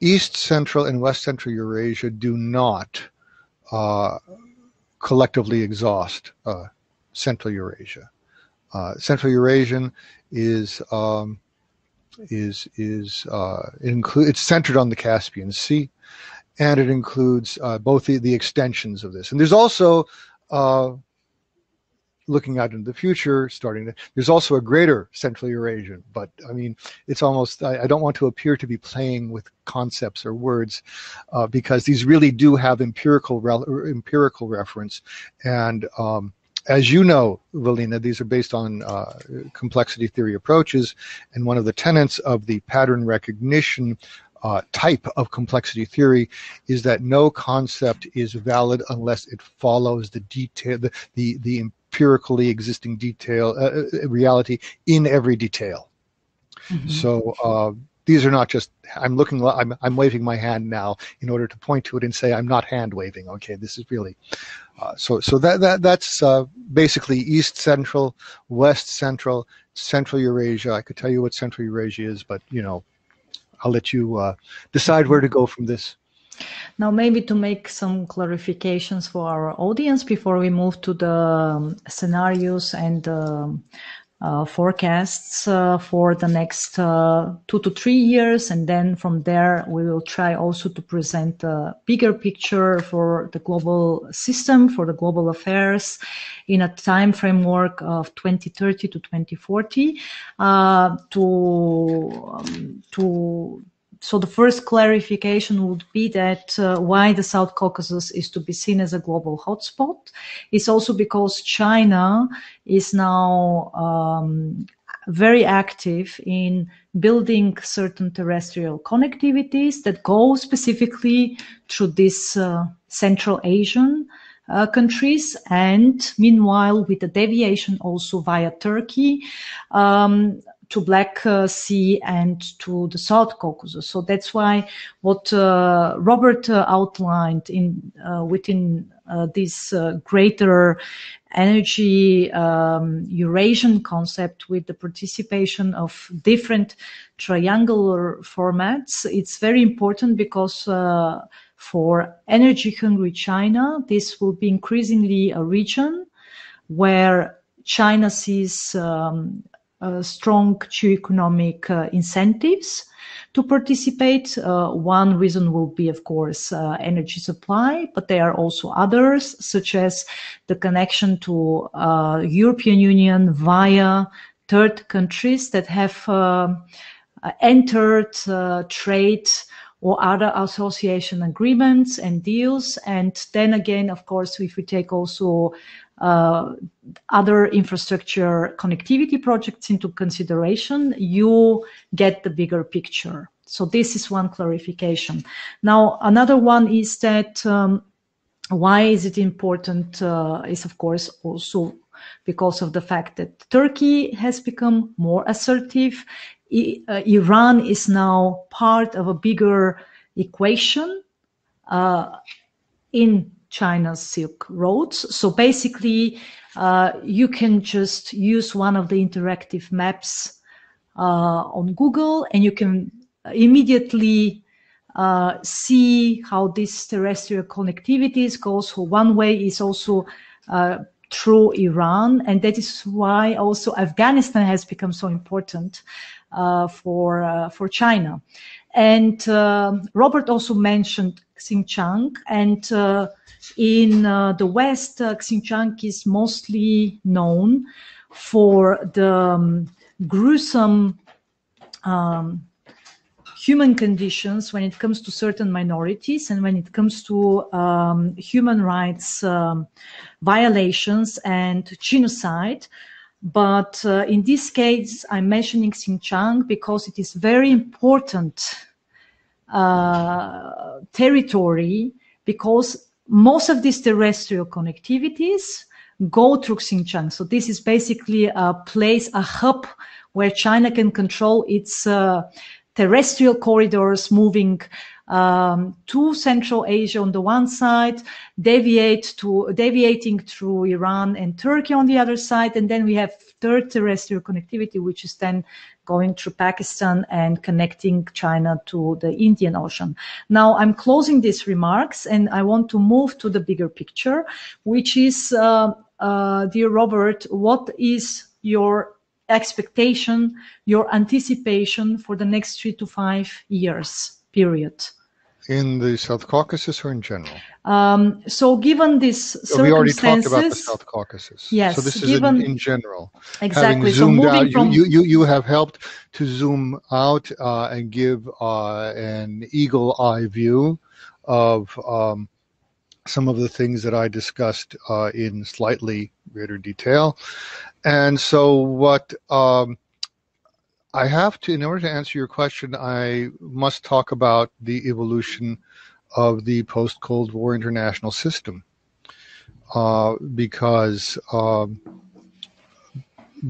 East Central and West Central Eurasia do not uh, collectively exhaust uh, Central Eurasia. Uh, Central Eurasian is um, is is uh, include it's centered on the Caspian Sea, and it includes uh, both the, the extensions of this. And there's also uh, looking out into the future, starting to, there's also a greater Central Eurasian, but I mean, it's almost, I, I don't want to appear to be playing with concepts or words uh, because these really do have empirical, re- empirical reference. And um, as you know, Velina, these are based on uh, complexity theory approaches, and one of the tenets of the pattern recognition uh, type of complexity theory is that no concept is valid unless it follows the detail, the, the, the empirically existing detail, uh, uh reality in every detail. Mm-hmm. So uh, these are not just i'm looking i'm, I'm waving my hand now in order to point to it and say i'm not hand waving okay this is really uh, so so that, that that's uh, basically east central west central central eurasia i could tell you what central eurasia is but you know i'll let you uh, decide where to go from this now, maybe to make some clarifications for our audience before we move to the um, scenarios and um, uh, forecasts uh, for the next uh, two to three years. And then from there, we will try also to present a bigger picture for the global system, for the global affairs in a time framework of 2030 to 2040 uh, to, um, to so the first clarification would be that uh, why the South Caucasus is to be seen as a global hotspot. Is also because China is now um, very active in building certain terrestrial connectivities that go specifically through this uh, Central Asian uh, countries. And meanwhile with the deviation also via Turkey um, to Black uh, Sea and to the South Caucasus. So that's why what uh, Robert uh, outlined in uh, within uh, this uh, greater energy um, Eurasian concept with the participation of different triangular formats, it's very important because for energy hungry China, this will be increasingly a region where China sees um, uh, strong geo-economic uh, incentives to participate. Uh, one reason will be, of course, uh, energy supply, but there are also others, such as the connection to uh, European Union via third countries that have uh, entered trade or other association agreements and deals. And then again, of course, if we take also uh, other infrastructure connectivity projects into consideration, you get the bigger picture. So this is one clarification. Now, another one is that um, why is it important uh, is, of course, also because of the fact that Turkey has become more assertive. I, uh, Iran is now part of a bigger equation uh, in China's Silk Roads. So basically, uh, you can just use one of the interactive maps uh, on Google and you can immediately uh, see how this terrestrial connectivities goes. So one way is also uh, through Iran, and that is why also Afghanistan has become so important uh, for uh, for China. And Robert also mentioned Xinjiang, and in uh, the West, uh, Xinjiang is mostly known for the um, gruesome um, human conditions when it comes to certain minorities and when it comes to um, human rights um, violations and genocide. But uh, in this case, I'm mentioning Xinjiang because it is very important uh, territory because most of these terrestrial connectivities go through Xinjiang. So this is basically a place, a hub where China can control its uh, terrestrial corridors moving um, to Central Asia on the one side, deviate to deviating through Iran and Turkey on the other side, and then we have third terrestrial connectivity, which is then going through Pakistan and connecting China to the Indian Ocean. Now I'm closing these remarks and I want to move to the bigger picture, which is, uh, uh, dear Robert, what is your expectation, your anticipation for the next three to five years period? In the South Caucasus or in general? Um, so, given this circumstances, we already talked about the South Caucasus. Yes. So this given, is in, in general. Exactly. so moving out, from you, you you have helped to zoom out uh, and give uh, an eagle eye view of. Um, some of the things that I discussed uh, in slightly greater detail. And so, what um, I have to, in order to answer your question, I must talk about the evolution of the post Cold War international system. Uh, because um,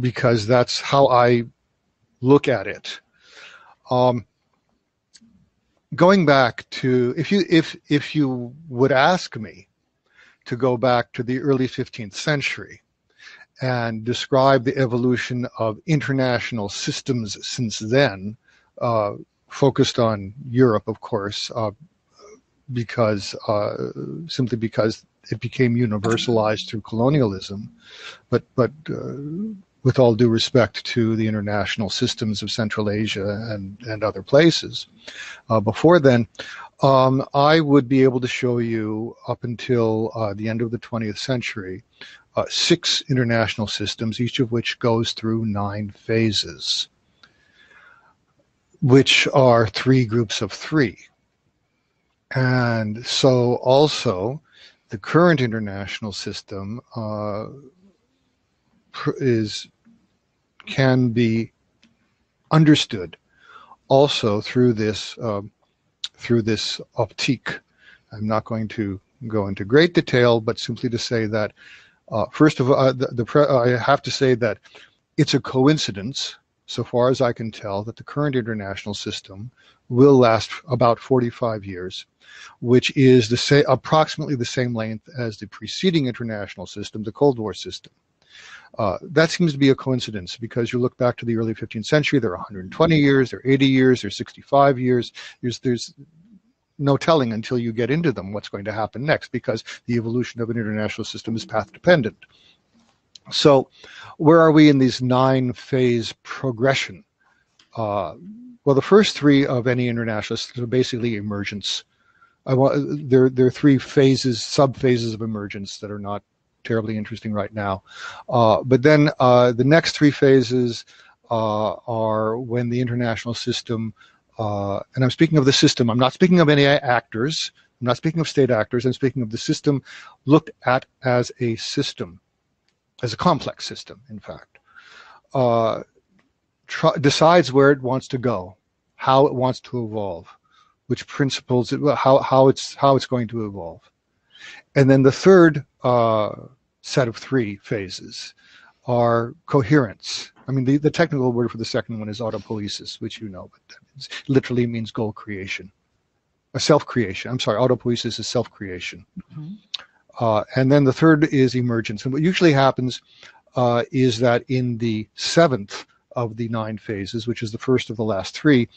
because that's how I look at it. Um, going back to if you if if you would ask me to go back to the early 15th century and describe the evolution of international systems since then, uh, focused on Europe, of course, uh, because uh, simply because it became universalized through colonialism, but but uh, with all due respect to the international systems of Central Asia and, and other places. Uh, before then, um, I would be able to show you up until uh, the end of the 20th century uh, six international systems, each of which goes through nine phases, which are three groups of three. And so also the current international system uh, is can be understood also through this uh, through this optique. I'm not going to go into great detail, but simply to say that uh, first of all, uh, the, the I have to say that it's a coincidence, so far as I can tell, that the current international system will last about 45 years, which is the sa- approximately the same length as the preceding international system, the Cold War system. Uh, that seems to be a coincidence because you look back to the early 15th century, there are 120 years, there are 80 years, there are 65 years. There's, there's no telling until you get into them what's going to happen next because the evolution of an international system is path dependent. So, where are we in these nine phase progression? Uh, well, the first three of any international system are basically emergence. I want there there are three phases, sub phases of emergence that are not terribly interesting right now. Uh, but then uh, the next three phases uh, are when the international system, uh, and I'm speaking of the system. I'm not speaking of any actors. I'm not speaking of state actors. I'm speaking of the system looked at as a system, as a complex system, in fact. Uh, decides where it wants to go, how it wants to evolve, which principles, it, how how it's how it's going to evolve, and then the third uh, set of three phases are coherence. I mean, the, the technical word for the second one is autopoiesis, which you know, but literally means goal creation, a self-creation. I'm sorry, autopoiesis is self-creation. Mm-hmm. Uh, and then the third is emergence. And what usually happens uh, is that in the seventh of the nine phases, which is the first of the last three,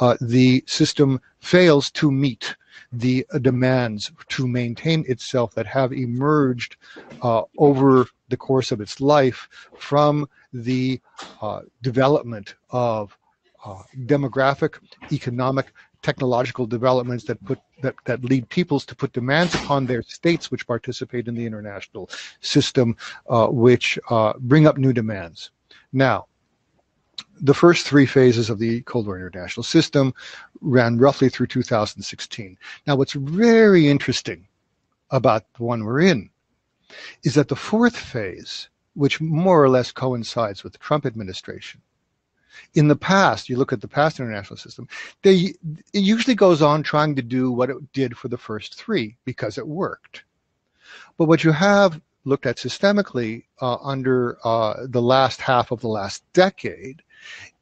uh, the system fails to meet the demands to maintain itself that have emerged uh, over the course of its life from the uh, development of uh, demographic, economic, technological developments that put that, that lead peoples to put demands upon their states which participate in the international system, uh, which uh, bring up new demands. Now, the first three phases of the Cold War international system ran roughly through 2016. Now, what's very interesting about the one we're in is that the fourth phase, which more or less coincides with the Trump administration, in the past, you look at the past international system, they, it usually goes on trying to do what it did for the first three because it worked. But what you have looked at systemically uh, under uh, the last half of the last decade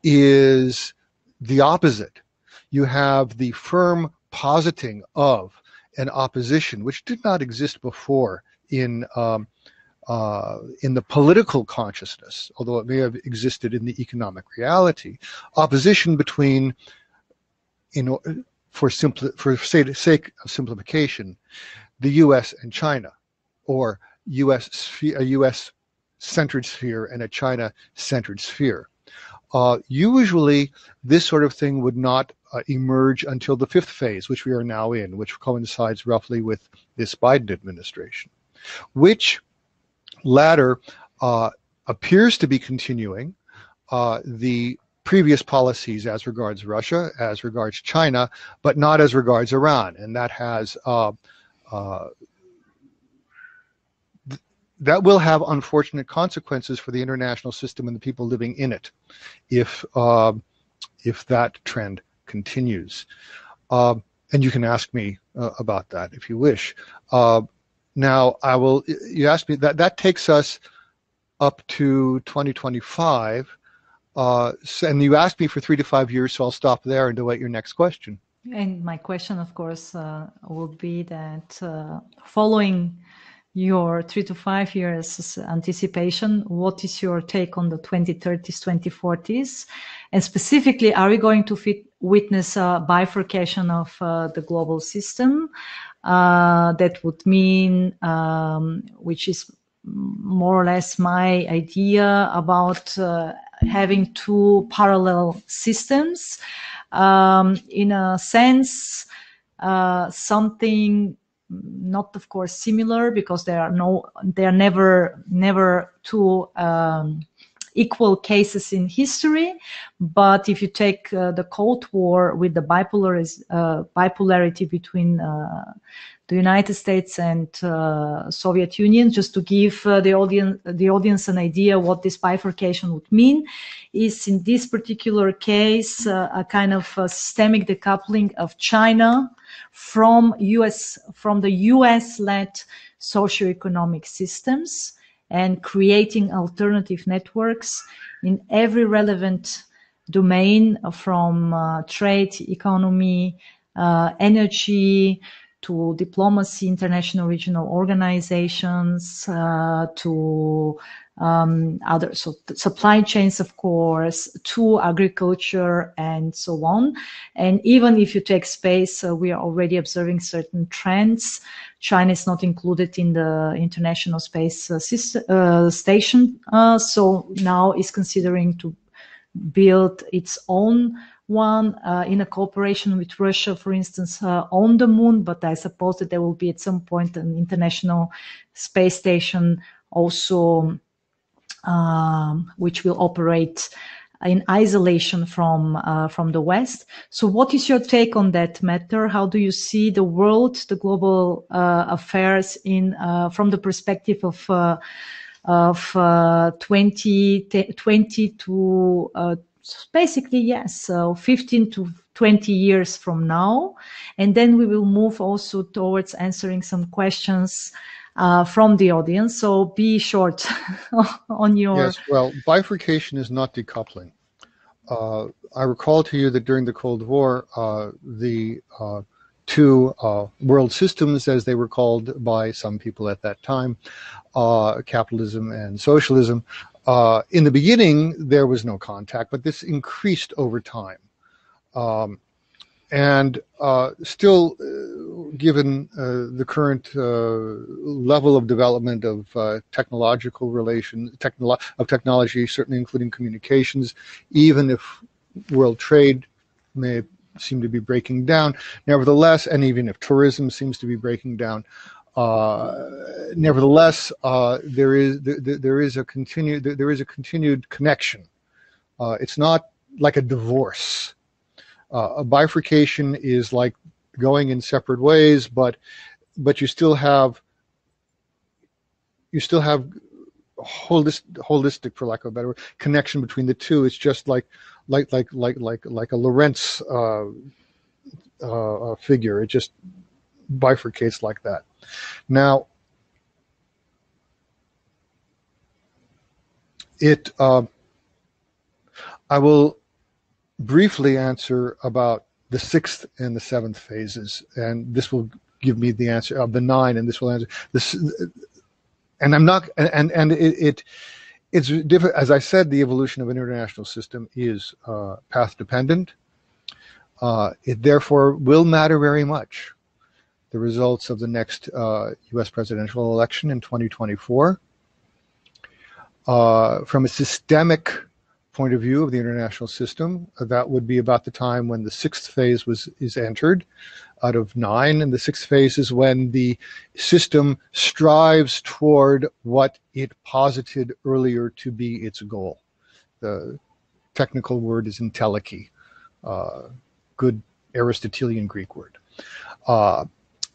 is the opposite. You have the firm positing of an opposition, which did not exist before in um, uh, in the political consciousness, although it may have existed in the economic reality. Opposition between, you know, for simple for sake of simplification, the U.S. and China, or U.S. a U.S. centered sphere and a China centered sphere. Uh, usually, this sort of thing would not uh, emerge until the fifth phase, which we are now in, which coincides roughly with this Biden administration, which latter uh, appears to be continuing uh, the previous policies as regards Russia, as regards China, but not as regards Iran, and that has uh, uh, that will have unfortunate consequences for the international system and the people living in it. If uh, if that trend continues. Uh, and you can ask me about that if you wish. Now, I will. You asked me that that takes us up to 2025, uh, and you asked me for three to five years, so I'll stop there and await your next question. And my question, of course, uh, would be that uh, following your three to five years anticipation, what is your take on the 2030s, 2040s? And specifically, are we going to fit, witness a bifurcation of uh, the global system? Uh, that would mean, um, which is more or less my idea about uh, having two parallel systems. Um, in a sense, uh, something not of course similar because there are no they are never never two um, equal cases in history but if you take uh, the cold war with the uh, bipolarity between uh, the United States and uh, Soviet Union, just to give uh, the audience the audience an idea what this bifurcation would mean, is in this particular case a kind of systemic decoupling of China from US from the US led socioeconomic systems and creating alternative networks in every relevant domain from uh, trade, economy, uh, energy, to diplomacy, international regional organizations, uh, to um, other so supply chains, of course, to agriculture and so on. And even if you take space, uh, we are already observing certain trends. China is not included in the International Space uh, system, uh, Station, uh, so now is considering to build its own one uh, in a cooperation with Russia, for instance, uh, on the moon. But I suppose that there will be at some point an international space station also um, which will operate in isolation from uh, from the West. So, what is your take on that matter? How do you see the world, the global uh, affairs in uh, from the perspective of uh, of uh, 20, 20 to uh, basically yes, so 15 to 20 years from now, and then we will move also towards answering some questions uh, from the audience. So be short on your. Yes, well, bifurcation is not decoupling. Uh, I recall to you that during the Cold War, uh, the uh, two uh, world systems, as they were called by some people at that time, uh, capitalism and socialism, in the beginning there was no contact, but this increased over time. Um, and uh, still, uh, given uh, the current uh, level of development of uh, technological relations, technolo- of technology, certainly including communications, even if world trade may seem to be breaking down, nevertheless, and even if tourism seems to be breaking down, nevertheless, there is there, there is a continued there is a continued connection. it's not like a divorce uh, a bifurcation is like going in separate ways, but but you still have you still have holistic, holistic for lack of a better word, connection between the two. It's just like like like like like like a Lorenz uh, uh, figure. It just bifurcates like that. Now, it. Uh, I will briefly answer about the sixth and the seventh phases, and this will give me the answer of the nine, and this will answer this. And I'm not, and and it, it it's different. As I said, the evolution of an international system is uh, path dependent. Uh, it therefore will matter very much. The results of the next uh, U.S. presidential election in 2024. Uh, from a systemic point of view of the international system. Uh, that would be about the time when the sixth phase was is entered out of nine, and the sixth phase is when the system strives toward what it posited earlier to be its goal. The technical word is entelechy, uh, good Aristotelian Greek word, uh,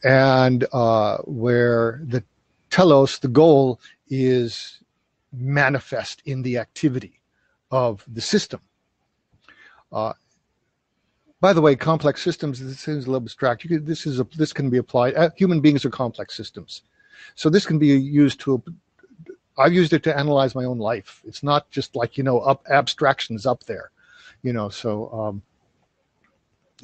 and uh, where the telos, the goal, is manifest in the activity of the system. Uh, by the way, complex systems. This seems a little abstract. Could, this is a, this can be applied. Uh, human beings are complex systems, so this can be used to. I've used it to analyze my own life. It's not just like you know up abstractions up there, you know. So um,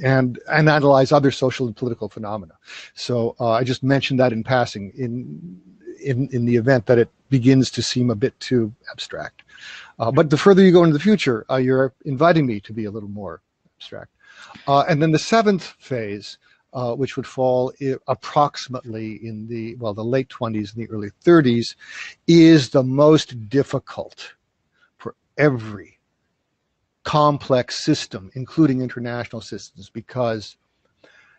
and and analyze other social and political phenomena. So uh, I just mentioned that in passing in in in the event that it begins to seem a bit too abstract. Uh, but the further you go into the future, uh, you're inviting me to be a little more abstract. Uh, and then the seventh phase, uh, which would fall I- approximately in the well, the late 20s and the early 30s, is the most difficult for every complex system, including international systems, because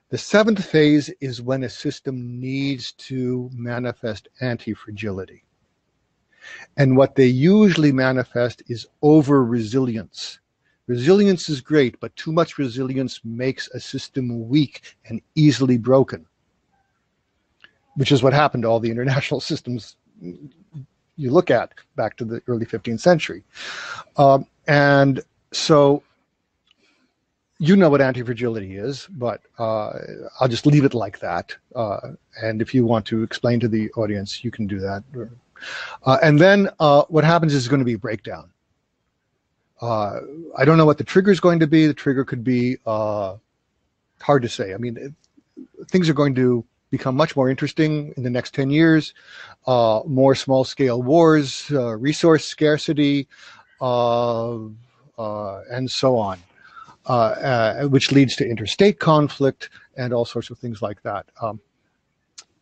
the seventh phase is when a system needs to manifest anti fragility. And what they usually manifest is over resilience. Resilience is great, but too much resilience makes a system weak and easily broken, which is what happened to all the international systems you look at back to the early 15th century. Um, and so you know what anti-fragility is, but uh, I'll just leave it like that. Uh, and if you want to explain to the audience, you can do that. Uh, and then uh, what happens is going to be breakdown. Uh, I don't know what the trigger is going to be. The trigger could be uh, hard to say. I mean, it, things are going to become much more interesting in the next 10 years. Uh, more small scale wars, uh, resource scarcity, and so on, which leads to interstate conflict and all sorts of things like that. Um,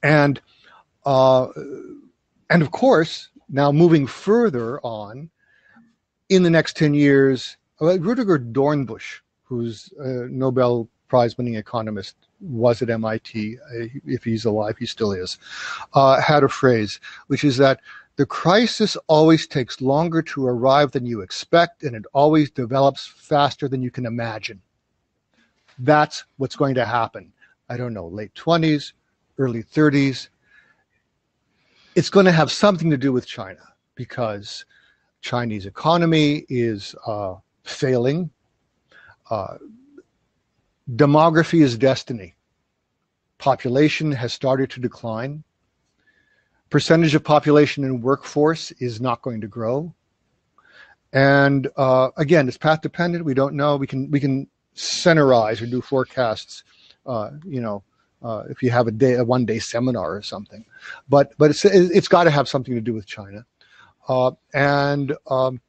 and and of course, now moving further on, in the next 10 years, Rudiger Dornbusch, who's a Nobel Prize winning economist, was at MIT. Uh, if he's alive, he still is, uh, had a phrase, which is that the crisis always takes longer to arrive than you expect, and it always develops faster than you can imagine. That's what's going to happen. I don't know, late 20s, early 30s, it's going to have something to do with China because Chinese economy is uh, failing. Uh, demography is destiny. Population has started to decline. Percentage of population in workforce is not going to grow. And uh, again, it's path dependent. We don't know. We can we can centerize or do forecasts, uh, you know, uh, if you have a day, a one day seminar or something. But but it's it's got to have something to do with China, uh, and um,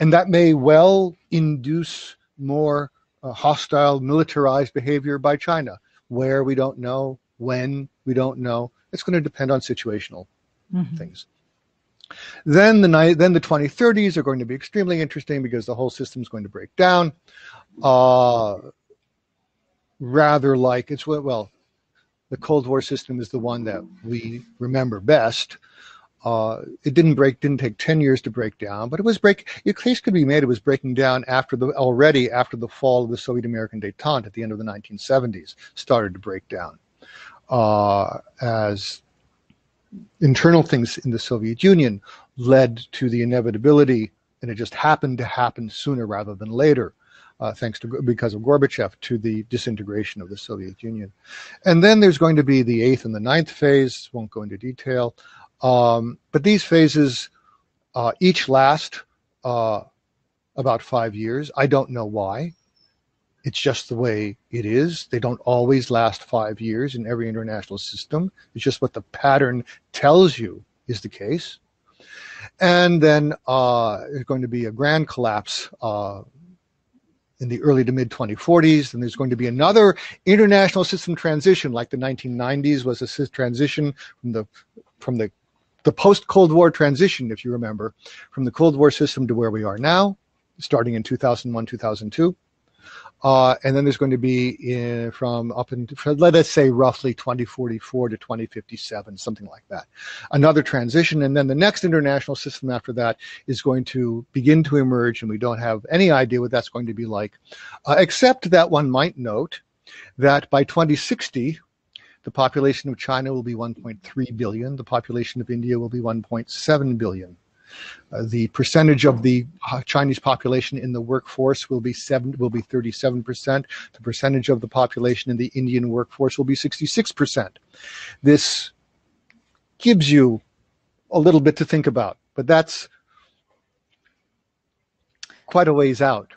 and that may well induce more uh, hostile, militarized behavior by China, where we don't know, when we don't know. It's going to depend on situational mm-hmm. things. Then the then the 2030s are going to be extremely interesting because the whole system is going to break down. Uh, rather like it's what well, the Cold War system is the one that we remember best. Uh, it didn't break, didn't take 10 years to break down, but it was break. Your case could be made. It was breaking down after the already after the fall of the Soviet American détente at the end of the 1970s started to break down uh, as internal things in the Soviet Union led to the inevitability, and it just happened to happen sooner rather than later uh, thanks to because of Gorbachev, to the disintegration of the Soviet Union. And then there's going to be the eighth and the ninth phase. Won't go into detail, um, but these phases uh, each last uh, about five years. I don't know why. It's just the way it is. They don't always last five years in every international system. It's just what the pattern tells you is the case. And then uh, there's going to be a grand collapse uh, in the early to mid 2040s. And there's going to be another international system transition, like the 1990s was a transition from the from the the post Cold War transition, if you remember, from the Cold War system to where we are now, starting in 2001, 2002. Uh, and then there's going to be in, from up in, let us say roughly 2044 to 2057, something like that. Another transition. And then the next international system after that is going to begin to emerge, and we don't have any idea what that's going to be like, uh, except that one might note that by 2060, the population of China will be 1.3 billion, the population of India will be 1.7 billion. Uh, the percentage of the Chinese population in the workforce will be seven, will be 37 percent. The percentage of the population in the Indian workforce will be 66 percent. This gives you a little bit to think about, but that's quite a ways out.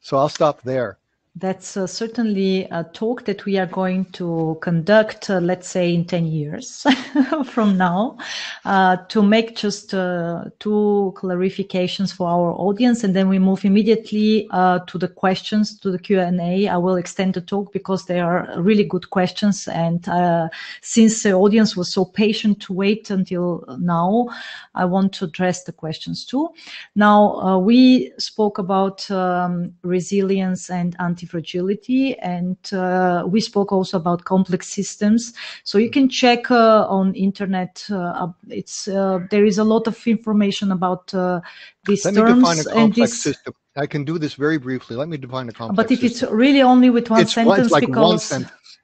So I'll stop there. That's uh, certainly a talk that we are going to conduct, uh, let's say, in 10 years from now, uh, to make just uh, two clarifications for our audience, and then we move immediately uh, to the questions, to the Q&A. I will extend the talk because they are really good questions, and uh, since the audience was so patient to wait until now, I want to address the questions too. Now, we spoke about um, resilience and anti anti-fragility. And uh, we spoke also about complex systems. So you can check uh, on internet. Uh, it's uh, there is a lot of information about uh, these Let terms. me define a complex this, system. I can do this very briefly. Let me define a complex system. But if system. it's really only with one it's, sentence, it's like because one sentence.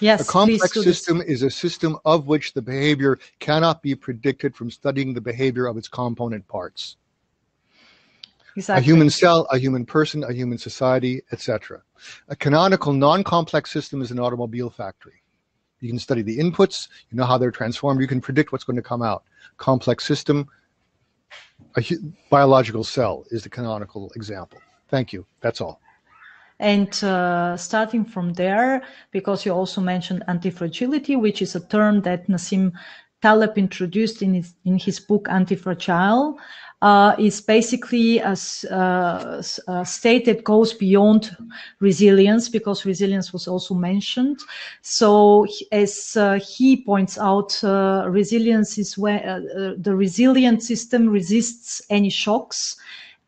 yes, a complex system is a system of which the behavior cannot be predicted from studying the behavior of its component parts. Exactly. A human cell, a human person, a human society, etc. A canonical non-complex system is an automobile factory. You can study the inputs, you know how they're transformed, you can predict what's going to come out. Complex system, a biological cell is the canonical example. Thank you. That's all. And uh, starting from there, because you also mentioned anti-fragility, which is a term that Nassim Taleb introduced in his, in his book Anti-Fragile, uh, is basically a, uh, a, state that goes beyond resilience because resilience was also mentioned. So as uh, he points out, uh, resilience is where uh, the resilient system resists any shocks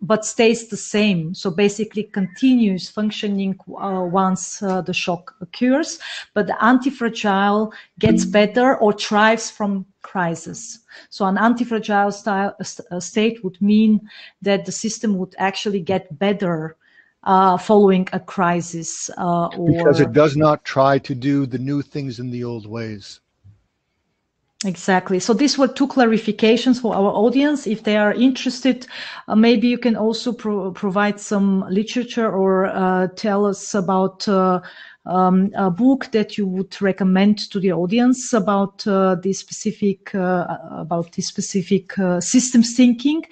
but stays the same. So basically continues functioning uh, once uh, the shock occurs, but the anti-fragile gets better or thrives from crisis. So an anti-fragile style, uh, state would mean that the system would actually get better uh, following a crisis. Uh, or... Because it does not try to do the new things in the old ways. Exactly. So these were two clarifications for our audience. If they are interested, uh, maybe you can also pro provide some literature or uh, tell us about uh, um, a book that you would recommend to the audience about uh, this specific uh, about this specific uh, systems thinking.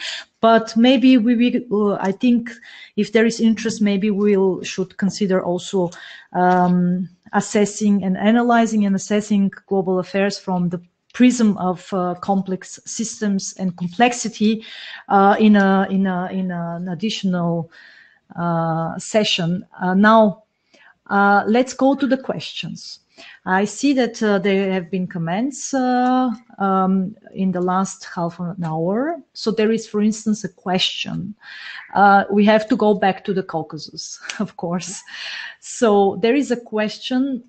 But maybe we will. I think if there is interest, maybe we will should consider also um, assessing and analyzing and assessing global affairs from the prism of uh, complex systems and complexity uh, in, a, in, a, in an additional uh, session. Uh, now, uh, let's go to the questions. I see that uh, there have been comments um, in the last half an hour. So there is, for instance, a question. we have to go back to the Caucasus, of course. So there is a question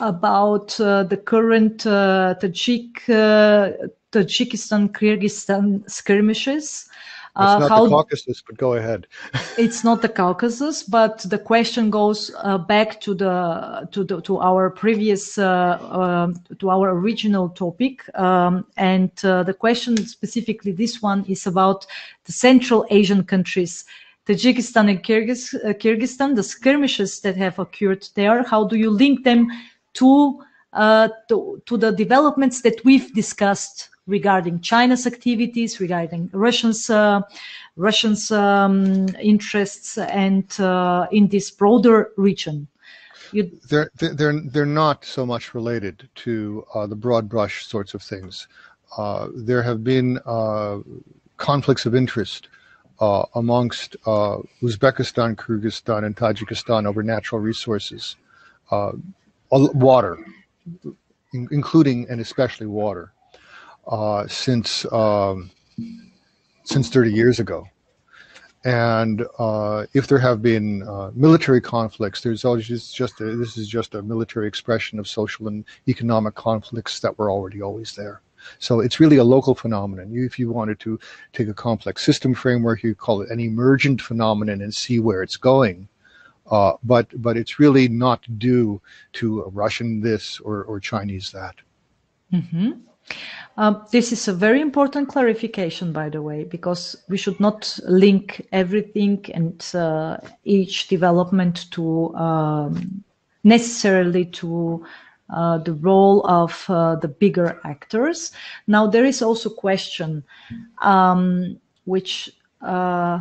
about uh, the current uh, Tajik, uh, Tajikistan Kyrgyzstan skirmishes. It's not how, the Caucasus, but go ahead. it's not the Caucasus, but the question goes uh, back to the to the to our previous uh, um, to our original topic, um, and uh, the question specifically this one is about the Central Asian countries. Tajikistan and Kyrgyz, Kyrgyzstan, the skirmishes that have occurred there, how do you link them to, uh, to, to the developments that we've discussed regarding China's activities, regarding Russians, uh, Russians' um, interests, and uh, in this broader region. You... They're they're they're not so much related to uh, the broad brush sorts of things. Uh, there have been uh, conflicts of interest uh, amongst Uzbekistan, Kyrgyzstan, and Tajikistan over natural resources water, including and especially water, uh, since um, since 30 years ago. And uh, if there have been uh, military conflicts, there's always just a, this is just a military expression of social and economic conflicts that were already always there. So it's really a local phenomenon. You, if you wanted to take a complex system framework, you call it an emergent phenomenon and see where it's going. Uh, but but it's really not due to Russian this or, or Chinese that. Mm-hmm. Um, this is a very important clarification, by the way, because we should not link everything and uh, each development to um, necessarily to uh, the role of uh, the bigger actors. Now, there is also question um, which uh,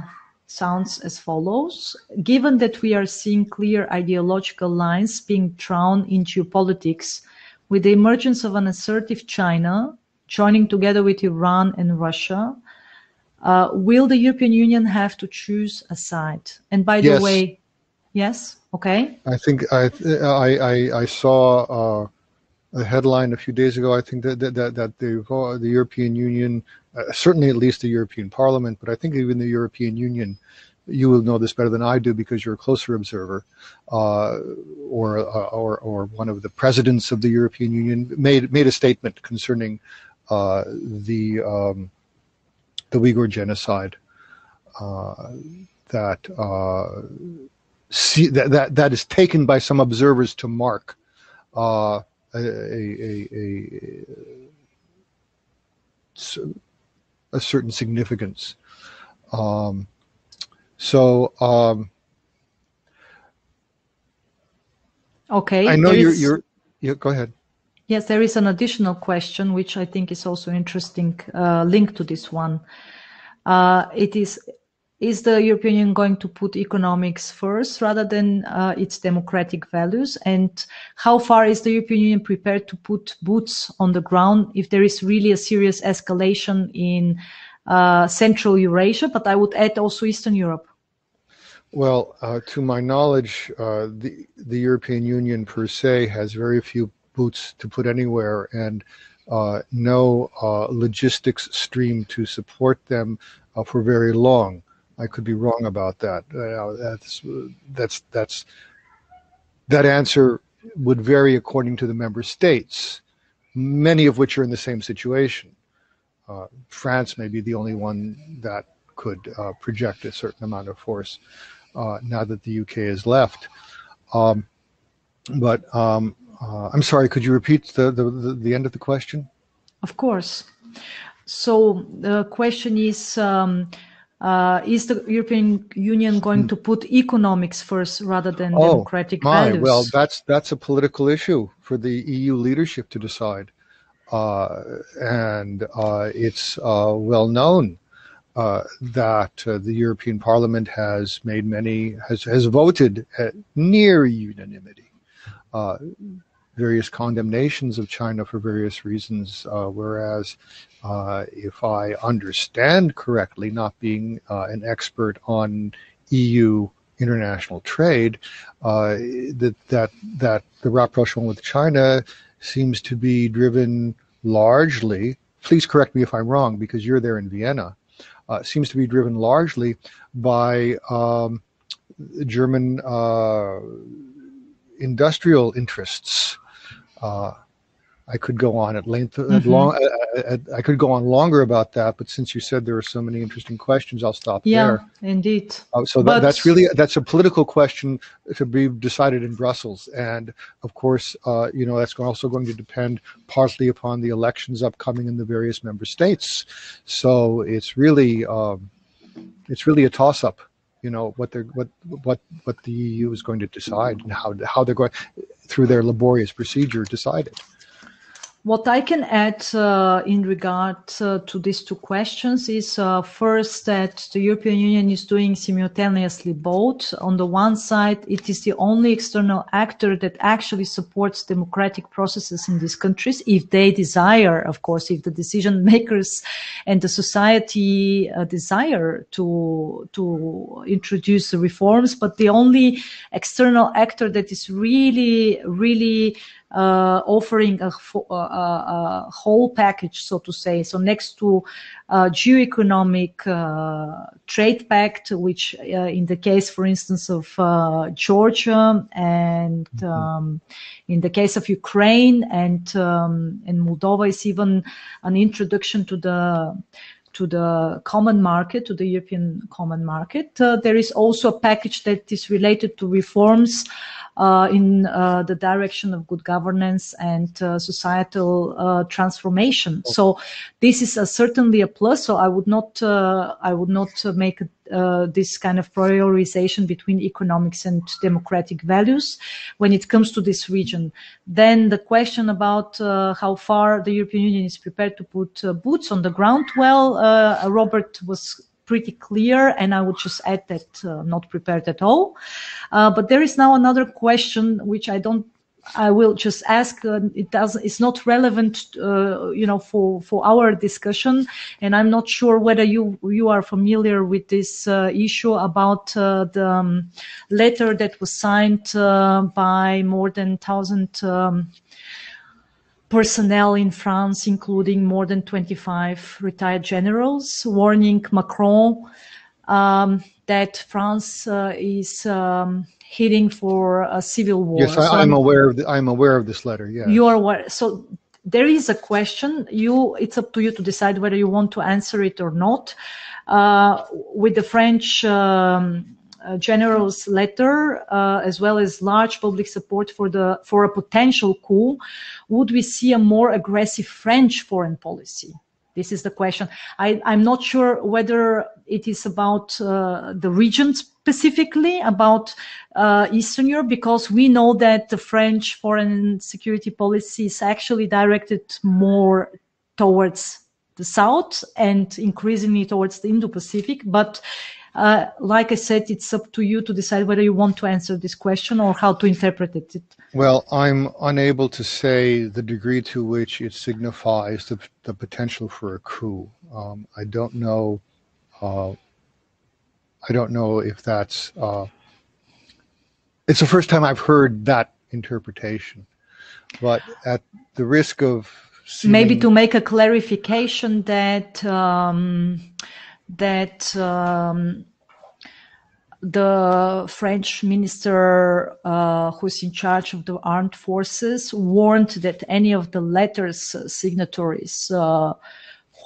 sounds as follows. Given that we are seeing clear ideological lines being drawn in geopolitics with the emergence of an assertive China, joining together with Iran and Russia, uh, will the European Union have to choose a side? And by the Yes. way, yes, okay, I think I I I, I saw uh, a headline a few days ago. I think that that that, that the the European Union, uh, certainly at least the European Parliament, but I think even the European Union, you will know this better than I do because you're a closer observer, uh, or uh, or or one of the presidents of the European Union made made a statement concerning uh, the um, the Uyghur genocide. Uh, that uh, see, that, that that is taken by some observers to mark a, a, a, a, a certain significance. Um, so um, okay. I know you're, is- you're, you go ahead. Yes, there is an additional question which I think is also interesting, uh, linked to this one. Uh, it is: Is the European Union going to put economics first rather than uh, its democratic values? And how far is the European Union prepared to put boots on the ground if there is really a serious escalation in uh, Central Eurasia? But I would add also Eastern Europe. Well, uh, to my knowledge, uh, the the European Union per se has very few boots to put anywhere, and uh, no uh, logistics stream to support them for very long. I could be wrong about that. Uh, that's that's that's that answer would vary according to the member states, many of which are in the same situation. Uh, France may be the only one that could uh, project a certain amount of force uh, now that the UK has left. Um, but um, uh, I'm sorry, could you repeat the, the, the, the end of the question? Of course. So the question is, um, uh, is the European Union going to put economics first rather than Oh, democratic My, values? well, that's that's a political issue for the EU leadership to decide, uh, and uh, it's uh, well known uh, that uh, the European Parliament has made many has has voted at near unanimity. Various condemnations of China for various reasons, uh, whereas uh, if I understand correctly, not being uh, an expert on EU international trade, uh, that that that the rapprochement with China seems to be driven largely. Please correct me if I'm wrong, because you're there in Vienna. Uh, seems to be driven largely by um, German industrial interests. Uh, I could go on at length, at Mhm. long. At, at, I could go on longer about that, but since you said there are so many interesting questions, I'll stop yeah, there. indeed. Uh, so But- that, that's really that's a political question to be decided in Brussels, and of course, uh, you know that's also going to depend partly upon the elections upcoming in the various member states. So it's really um, it's really a toss up. You know what they're what what what the EU is going to decide and how how they're going through their laborious procedure decide it. What I can add uh, in regard uh, to these two questions is uh, first that the European Union is doing simultaneously both. On the one side, it is the only external actor that actually supports democratic processes in these countries if they desire, of course, if the decision makers and the society uh, desire to to introduce reforms. But the only external actor that is really, really uh, offering a, a, a, a whole package, so to say. So next to uh, geo-economic uh, trade pact, which uh, in the case, for instance, of uh, Georgia and um, in the case of Ukraine and um, and Moldova is even an introduction to the to the common market, to the European common market. Uh, there is also a package that is related to reforms uh, in uh, the direction of good governance and uh, societal uh, transformation. Okay. So this is a, certainly a plus. So I would not uh, I would not make this kind of prioritization between economics and democratic values when it comes to this region. Then the question about how far the European Union is prepared to put boots on the ground. Well, Robert was pretty clear, and I would just add that uh, not prepared at all. Uh, but there is now another question which I don't. I will just ask. Uh, it does. It's not relevant, uh, you know, for for our discussion, and I'm not sure whether you you are familiar with this uh, issue about uh, the um, letter that was signed by more than thousand. Um, personnel in France, including more than 25 retired generals, warning Macron um, that France uh, is um, heading for a civil war. Yes, I, am aware of the, I'm aware of this letter. Yeah, you are aware. So there is a question. You, it's up to you to decide whether you want to answer it or not. Uh, with the French. Um, uh, general's letter, uh, as well as large public support for the for a potential coup, would we see a more aggressive French foreign policy? This is the question. I, am not sure whether it is about uh, the region specifically, about uh, Eastern Europe, because we know that the French foreign security policy is actually directed more towards the south and increasingly towards the Indo-Pacific. But uh, like I said, it's up to you to decide whether you want to answer this question or how to interpret it. Well, I'm unable to say the degree to which it signifies the, the potential for a coup. Um, I don't know. Uh, I don't know if that's. Uh, it's the first time I've heard that interpretation, but at the risk of seeming... maybe to make a clarification that. Um, that um, the French minister uh, who's in charge of the armed forces warned that any of the letters signatories uh,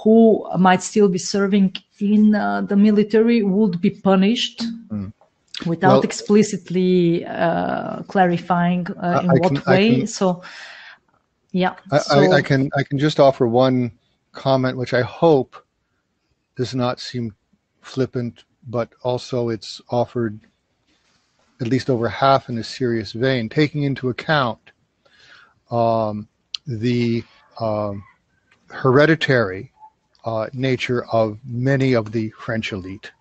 who might still be serving in uh, the military would be punished mm. without well, explicitly uh, clarifying uh, in I what can, way. Can, so, yeah. I, so, I, I can I can just offer one comment, which I hope does not seem flippant, but also it's offered at least over half in a serious vein, taking into account um, the um, hereditary uh, nature of many of the French elite,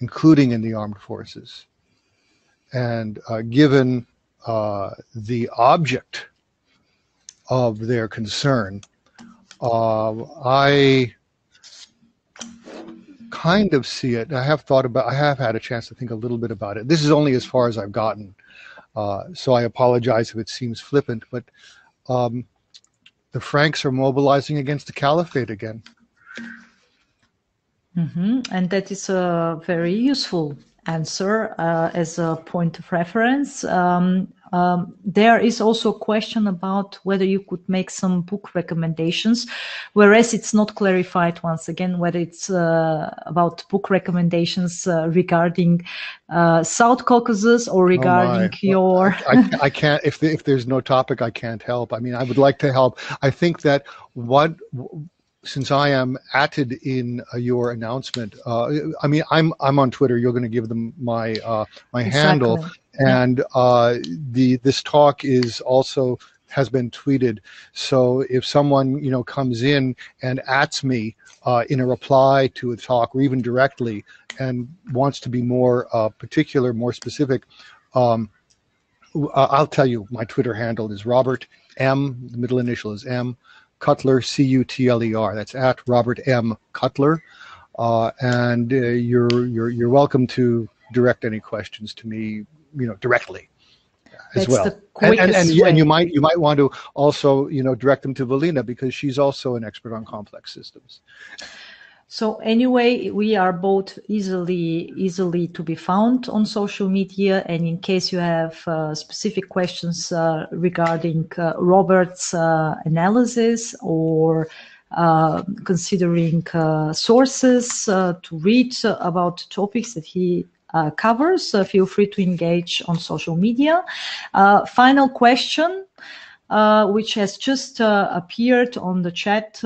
including in the armed forces. And uh, given uh, the object of their concern, uh, I kind of see it. I have thought about. I have had a chance to think a little bit about it. This is only as far as I've gotten, uh, so I apologize if it seems flippant. But um, the Franks are mobilizing against the caliphate again, mm-hmm. and that is a very useful answer uh, as a point of reference. Um, um, there is also a question about whether you could make some book recommendations, whereas it's not clarified once again whether it's uh, about book recommendations uh, regarding uh, South Caucasus or oh, regarding oh your. I, I, I, can't if if there's no topic I can't help. I mean, I would like to help. I think that what since I am added in uh, your announcement, uh, I mean, I'm I'm on Twitter. You're going to give them my uh, my exactly. handle, and uh, the this talk is also has been tweeted. So if someone you know comes in and ats me uh, in a reply to a talk, or even directly, and wants to be more uh, particular, more specific. Um, I'll tell you, my Twitter handle is Robert M. The middle initial is M. Cutler, C U T L E R. That's at Robert M. Cutler. Uh, and uh, you're, you're, you're welcome to direct any questions to me, you know, directly as That's well. And, and, and, you, and, you might you might want to also you know direct them to Velina because she's also an expert on complex systems. So anyway, we are both easily easily to be found on social media. And in case you have uh, specific questions uh, regarding uh, Robert's uh, analysis or uh, considering uh, sources to read about topics that he covers. feel free to engage on social media. final question, which has just appeared on the chat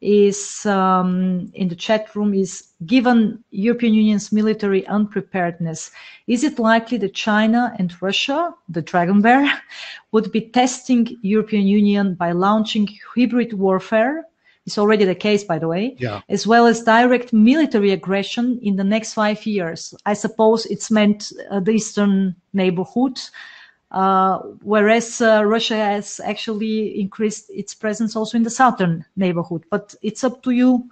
is um, in the chat room is given European Union's military unpreparedness, is it likely that China and Russia, the Dragon Bear, would be testing European Union by launching hybrid warfare? It's already the case, by the way, yeah. as well as direct military aggression in the next five years. I suppose it's meant uh, the eastern neighborhood, uh, whereas uh, Russia has actually increased its presence also in the southern neighborhood. But it's up to you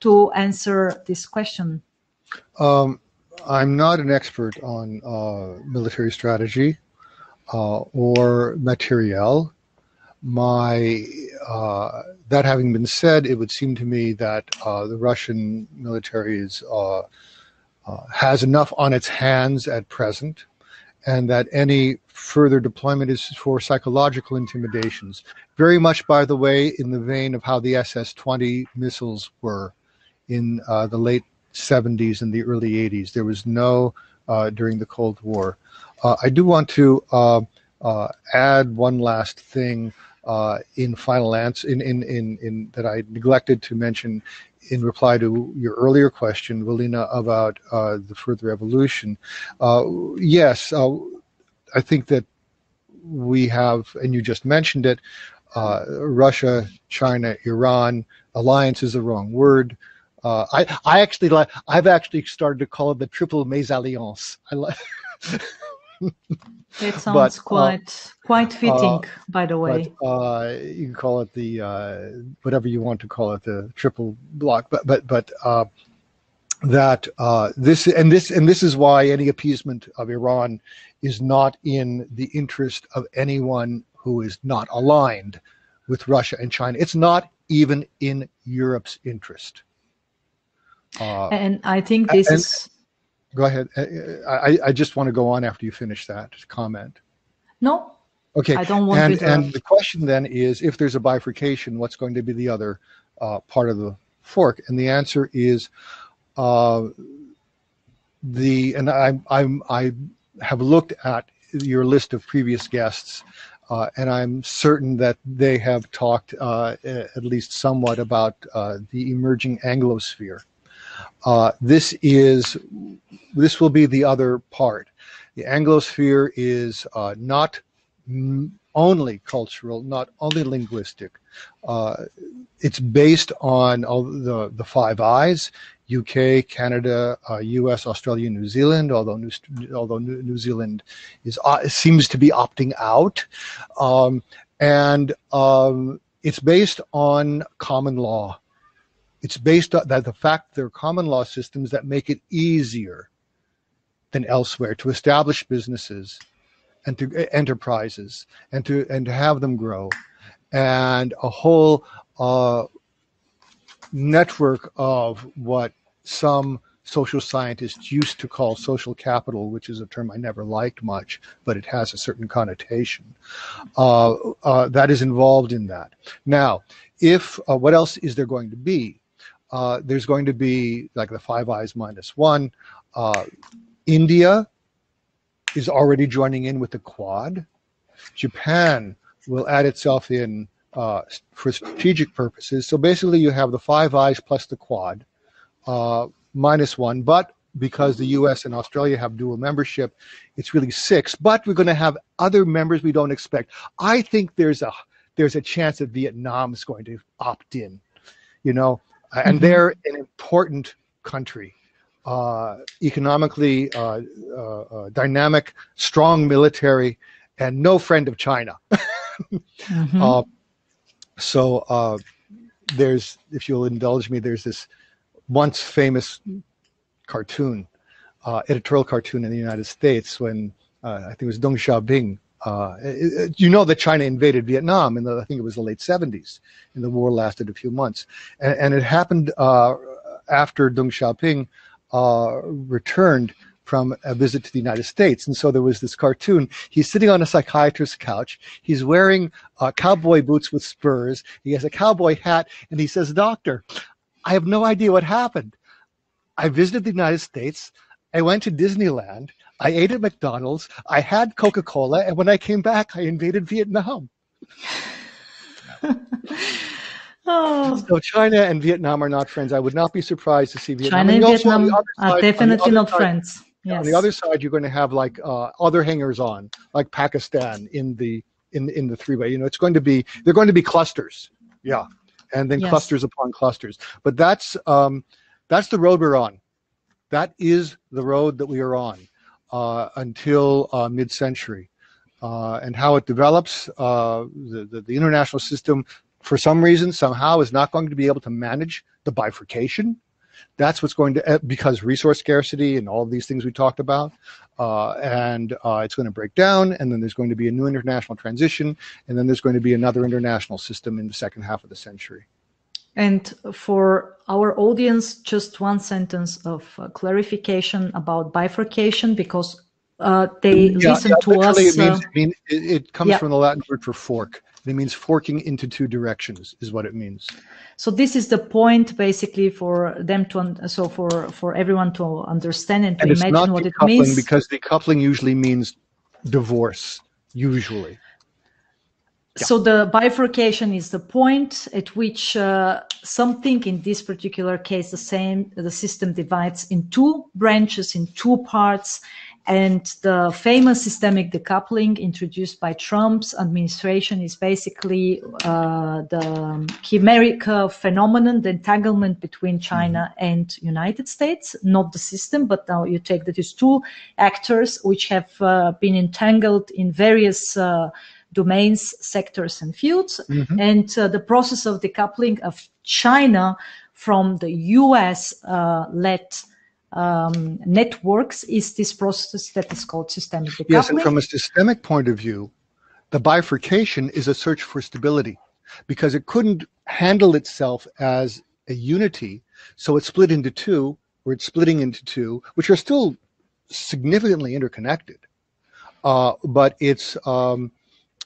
to answer this question. Um, I'm not an expert on uh, military strategy uh, or materiel. My uh, that having been said, it would seem to me that the Russian military is has enough on its hands at present and that any further deployment is for psychological intimidations. Very much, by the way, in the vein of how the SS 20 missiles were in uh, the late 70s and the early 80s. There was no uh, during the Cold War. Uh, I do want to uh, uh, add one last thing uh, in final answer in, in, in, in that I neglected to mention in reply to your earlier question, Velina, about the further evolution, yes, I think that we have, and you just mentioned it, uh, Russia, China, Iran alliance is the wrong word. Uh, I, I actually like. I've actually started to call it the triple mésalliance. I like. It sounds but, uh, quite uh, quite fitting, by the way. But, uh, you can call it the uh, whatever you want to call it, the triple block. But but but uh, that this and this and this is why any appeasement of Iran is not in the interest of anyone who is not aligned with Russia and China. It's not even in Europe's interest. and I think this is Go ahead. Uh, uh, I, I just want to go on after you finish that comment. No. Okay. I don't want and, to. And the question then is, if there's a bifurcation, what's going to be the other uh, part of the fork? And the answer is, uh, the and I'm, I'm I have looked at your list of previous guests, uh, and I'm certain that they have talked uh, at least somewhat about uh, the emerging Anglosphere. Uh, this is this will be the other part. The Anglosphere is uh, not only cultural, not only linguistic. Uh, it's based on the the Five Eyes: UK, Canada, U.S., uh, Australia, New Zealand. Although New, although New Zealand is uh, seems to be opting out, um, and um, it's based on common law. It's based on that the fact there are common law systems that make it easier than elsewhere to establish businesses and to enterprises and to and to have them grow, and a whole uh, network of what some social scientists used to call social capital, which is a term I never liked much, but it has a certain connotation. Uh, uh, that is involved in that. Now, if uh, what else is there going to be? uh, there's going to be like the Five Eyes minus one. Uh, India is already joining in with the Quad. Japan will add itself in uh, for strategic purposes. So basically, you have the Five Eyes plus the Quad uh, minus one, but because the US and Australia have dual membership, it's really six. But we're going to have other members we don't expect. I think there's a there's a chance that Vietnam is going to opt in. You know, uh, and mm-hmm. they're an important country, uh, economically uh, uh, uh, dynamic, strong military, and no friend of China. mm-hmm. so there's, if you'll indulge me, there's this once famous cartoon, editorial cartoon in the United States when I think it was Deng Xiaoping uh, you know that China invaded Vietnam in the, I think it was the late 70s, and the war lasted a few months. And, and it happened uh, after Deng Xiaoping uh, returned from a visit to the United States. And so there was this cartoon. He's sitting on a psychiatrist's couch. He's wearing uh, cowboy boots with spurs. He has a cowboy hat, and he says, "Doctor, I have no idea what happened. I visited the United States. I went to Disneyland. I ate at McDonald's. I had Coca Cola. And when I came back, I invaded Vietnam. oh. So China and Vietnam are not friends. I would not be surprised to see Vietnam. China and, and Vietnam side, are definitely not side, friends. Yes. On the other side, you're going to have like uh, other hangers on, like Pakistan in the in in the three way. You know, it's going to be they're going to be clusters. Yeah, and then yes. clusters upon clusters. But that's um, that's the road we're on. That is the road that we are on uh, until uh, mid-century. Uh, and how it develops, uh, the, the, the, international system, for some reason, somehow, is not going to be able to manage the bifurcation. That's what's going to, uh, because resource scarcity and all these things we talked about, uh, and it's going to break down, and then there's going to be a new international transition, and then there's going to be another international system in the second half of the century. And for our audience, just one sentence of uh, clarification about bifurcation because uh, they yeah, listen yeah, to us. It, means, uh, mean, it, it comes yeah. from the Latin word for fork. It means forking into two directions is what it means. So this is the point, basically, for them to so for for everyone to understand and to and imagine what it means. Because decoupling usually means divorce, usually. So the bifurcation is the point at which uh, something, in this particular case, the same, the system divides in two branches, in two parts, and the famous systemic decoupling introduced by Trump's administration is basically uh, the Chimerica phenomenon, the entanglement between China mm-hmm. and United States, not the system, but now you take that is two actors which have uh, been entangled in various uh, domains, sectors, and fields. Mm-hmm. And uh, the process of decoupling of China from the US uh, led um, networks is this process that is called systemic decoupling. Yes, and from a systemic point of view, the bifurcation is a search for stability because it couldn't handle itself as a unity. So it split into two, or it's splitting into two, which are still significantly interconnected. Uh, but it's um,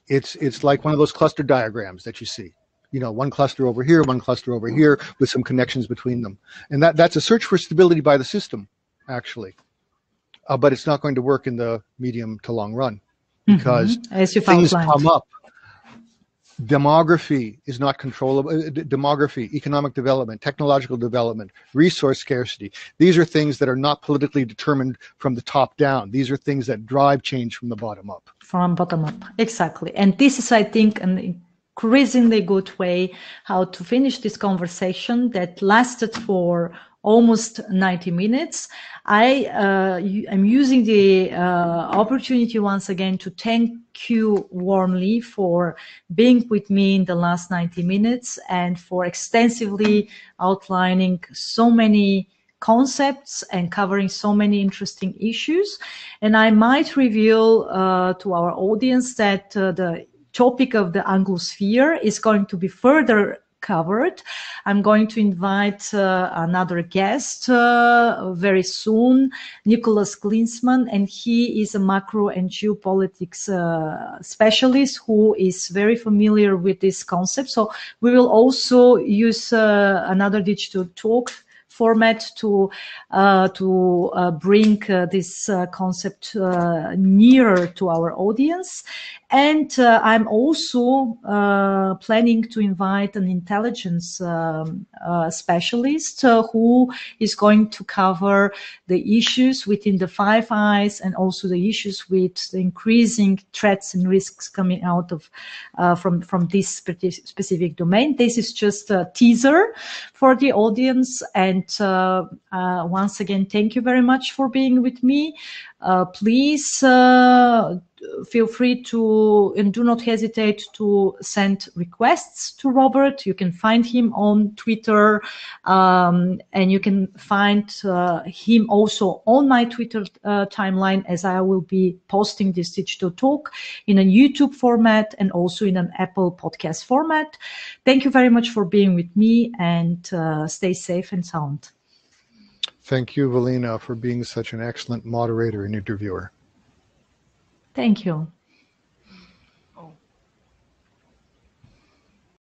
it's it's like one of those cluster diagrams that you see you know one cluster over here one cluster over here with some connections between them. And that that's a search for stability by the system actually. Uh, but it's not going to work in the medium to long run mm-hmm. because mm-hmm. things come up. Demography is not controllable uh, demography economic development technological development resource scarcity. These are things that are not politically determined from the top down. These are things that drive change from the bottom up. From bottom up. Exactly. And this is i think an increasingly good way how to finish this conversation that lasted for almost 90 minutes. I uh, am using the uh, opportunity once again to thank you warmly for being with me in the last 90 minutes and for extensively outlining so many concepts and covering so many interesting issues. And I might reveal uh, to our audience that uh, the topic of the Anglosphere is going to be further covered. I'm going to invite uh, another guest uh, very soon, Nicholas Klinsmann, and he is a macro and geopolitics uh, specialist who is very familiar with this concept. So we will also use uh, another digital talk format to uh, to uh, bring uh, this uh, concept uh, nearer to our audience. And uh, I'm also uh, planning to invite an intelligence um, uh, specialist uh, who is going to cover the issues within the Five Eyes and also the issues with the increasing threats and risks coming out of uh, from from this specific domain. This is just a teaser for the audience. And uh, once again, thank you very much for being with me. please feel free to and do not hesitate to send requests to Robert. You can find him on Twitter, um, and you can find uh, him also on my Twitter uh, timeline as I will be posting this digital talk in a YouTube format and also in an Apple podcast format. Thank you very much for being with me and uh, stay safe and sound. Thank you, Velina, for being such an excellent moderator and interviewer. Thank you.